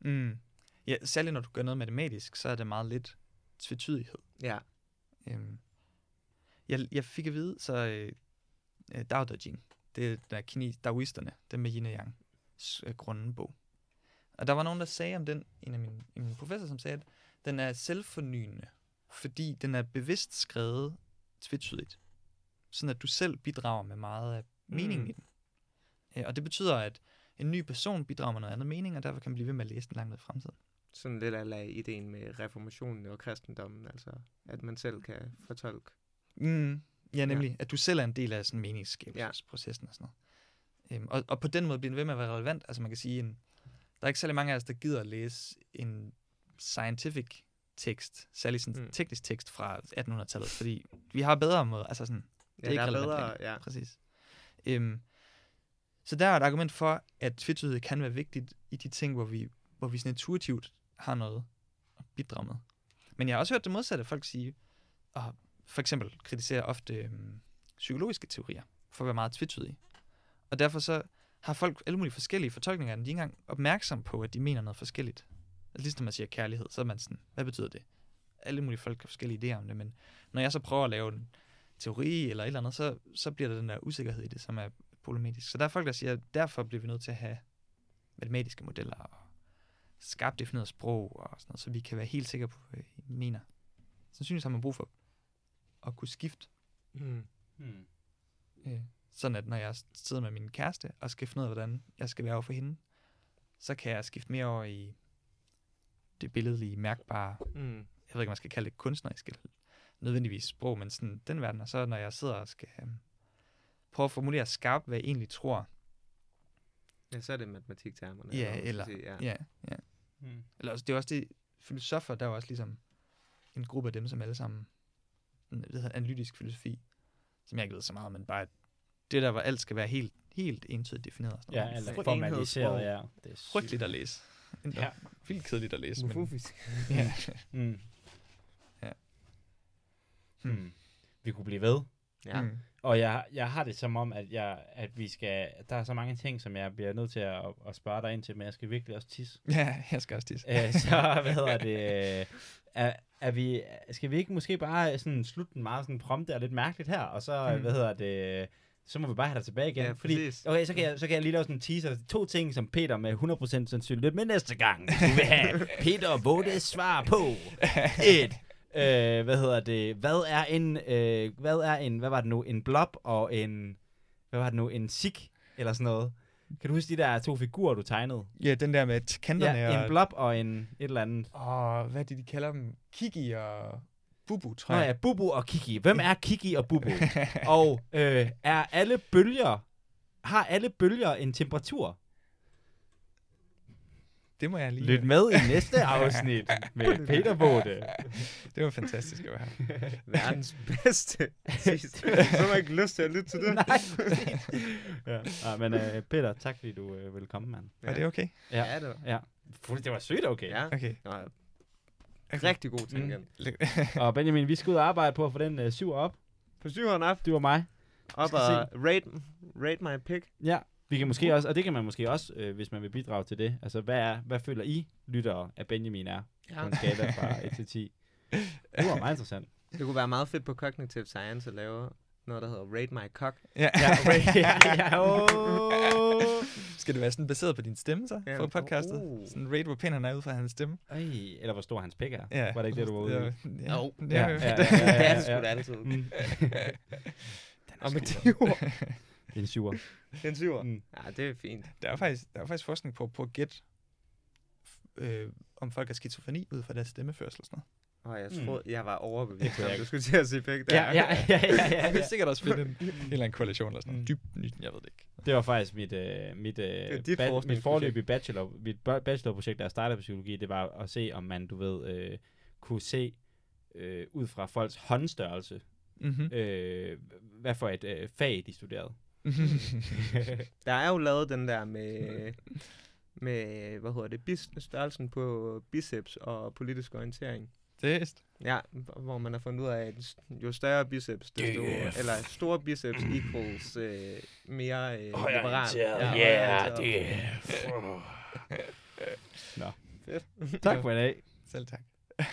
Mm. Mm. Ja, særligt når du gør noget matematisk, så er det meget lidt tvetydighed. Ja, Øhm, jeg, jeg fik at vide, så øh, øh, Dao De Jing, det er der kines, Daoisterne, den med yin og yang øh, grundbog. Og der var nogen, der sagde om den, en af mine, en af mine professor, som sagde, at den er selvfornyende, fordi den er bevidst skrevet tvetydigt. Sådan at du selv bidrager med meget af meningen Mm. mm. i den. Øh, og det betyder, at en ny person bidrager med noget andet mening, og derfor kan man blive ved med at læse den langt ud i fremtiden. sådan lidt af ideen med reformationen og kristendommen, altså at man selv kan fortolke. Mm, ja, nemlig, ja. at du selv er en del af sådan meningsskabelsesprocessen og sådan noget. Øhm, og, og på den måde bliver den ved med at være relevant. Altså man kan sige, en, der er ikke særlig mange af os, der gider at læse en scientific tekst, særlig sådan en Mm. teknisk tekst fra 1800-tallet, fordi vi har bedre måde, altså sådan, Ja, er ikke er bedre, længere. ja. præcis. Øhm, så der er et argument for, at tvetydighed kan være vigtigt i de ting, hvor vi, hvor vi sådan intuitivt har noget at bidrage med. Men jeg har også hørt det modsatte folk sige, og for eksempel kritiserer ofte øhm, psykologiske teorier for at være meget tvetydige. Og derfor så har folk alle mulige forskellige fortolkninger af den. De er ikke engang opmærksom på, at de mener noget forskelligt. Altså ligesom man siger kærlighed, så er man sådan, hvad betyder det? Alle mulige folk har forskellige idéer om det, men når jeg så prøver at lave en teori eller et eller andet, så, så bliver der den der usikkerhed i det, som er problematisk. Så der er folk, der siger, at derfor bliver vi nødt til at have matematiske modeller og skarpt defineret sprog og sådan noget, så vi kan være helt sikre på, hvad vi mener. Sandsynligvis har man brug for at kunne skifte, Mm. Hmm. øh, sådan at når jeg sidder med min kæreste og skal finde ud af, hvordan jeg skal være over for hende, så kan jeg skifte mere over i det billedlige, mærkbare, Mm. jeg ved ikke, om man skal kalde det kunstnerisk eller nødvendigvis sprog, men sådan den verden. Og så når jeg sidder og skal øhm, prøve at formulere skarpt, hvad jeg egentlig tror, Ja, så er det matematiktermerne. Ja, eller- Sige, ja. ja, ja. Hmm. Eller også, det er også det, filosofer, der er også ligesom en gruppe af dem, som alle sammen, det hedder analytisk filosofi, som jeg ikke ved så meget om, men bare at det der, hvor alt skal være helt, helt entydigt defineret. og Sådan Ja, noget. eller formaliseret, ja. Det er sygt. Frygteligt at læse. Endda. Ja. Vildt kedeligt at læse. Men, Mufufisk. *laughs* ja. Mm. Ja. Hmm. Vi kunne blive ved. Ja. Mm. Og jeg, jeg har det som om, at, jeg, at vi skal... Der er så mange ting, som jeg bliver nødt til at, at spørge dig ind til, men jeg skal virkelig også tisse. ja, jeg skal også tisse. Æ, *laughs* så, hvad hedder det... øh, Er, er vi, skal vi ikke måske bare sådan slutte den meget sådan prompte og lidt mærkeligt her, og så, Mm. hvad hedder det... Så må vi bare have dig tilbage igen. Ja, fordi, præcis. okay, så kan, jeg, så kan jeg lige lave sådan en teaser. To ting, som Peter med 100% sandsynlighed med næste gang. Du vil have *laughs* Peter Vådes svar på. Et. Øh, hvad hedder det? Hvad er en, øh, hvad er en, hvad var det nu? En blob og en, hvad var det nu? En sig eller sådan noget. Kan du huske de der to figurer, du tegnede? Ja, den der med kanterne Ja, en blob og en et eller andet. Og hvad er det, de kalder dem? Kiki og Bubu, tror Nå jeg. ja, Bubu og Kiki. Hvem er Kiki og Bubu? *laughs* og øh, er alle bølger, har alle bølger en temperatur? Det må jeg lige... Lyt med i næste afsnit med *laughs* Peter Våde. Det var fantastisk at være her. *laughs* Verdens bedste. så har man ikke lyst til at lytte til det. Nej, ja. ja, men øh, Peter, tak fordi du øh, vil komme, mand. Var det okay? Ja. Ja, det var. Ja. Det var sygt okay. Ja. Okay. Nå, rigtig god ting. Mm. *laughs* Og Benjamin, vi skal ud og arbejde på at få den øh, syv op. På syveren op, Du og mig. op og rate, rate my pick. Ja. Vi kan måske også, og det kan man måske også, øh, hvis man vil bidrage til det. Altså, hvad, er, hvad føler I, lyttere, at Benjamin er på en skala fra 1 til 10? *laughs* Det var meget interessant. Det kunne være meget fedt på Cognitive Science at lave noget, der hedder Rate My Cock. Ja. Ja, *laughs* ja, ja, oh. Skal det være sådan baseret på din stemme, så? Ja. For podcastet? Oh. Sådan rate, hvor pæn han er ud fra hans stemme? Ej, eller hvor stor hans pik er. Ja. Var det ikke det, du var ude i? Ja. Jo. Ja. Ja, ja, ja. ja, det ja, er ja, det sgu ja. da altid. Mm. Og med de ord, Det er en syver. den syver. Mm. Ja, det er fint. Der er faktisk, der er faktisk forskning på, på at gætte, øh, om folk har skizofreni ud fra deres stemmeførsel og sådan Og jeg Mm. troede, jeg var Det overbevist om, jeg du skulle til at sige begge Ja, ja, ja, ja, ja, noget. ja. Jeg vil sikkert også finde en, en eller anden korrelation eller sådan Mm. noget. Dybt nyt, jeg ved det ikke. Det var faktisk mit, øh, mit, øh, dit ba- mit forløbige bachelor, mit ba- bachelorprojekt, da jeg startede på psykologi, det var at se, om man, du ved, øh, kunne se øh, ud fra folks håndstørrelse, Mm-hmm. øh, hvad for et øh, fag de studerede. *laughs* Der er jo lavet den der med, med, hvad hedder det, bis, størrelsen på biceps og politisk orientering. Det vist. Ja, hvor man har fundet ud af, at jo større biceps, desto, eller store biceps equals øh, mere øh, liberal. Ja, højreorienteret. det er... *laughs* Fedt. Tak *laughs* for i dag. Selv tak. *laughs*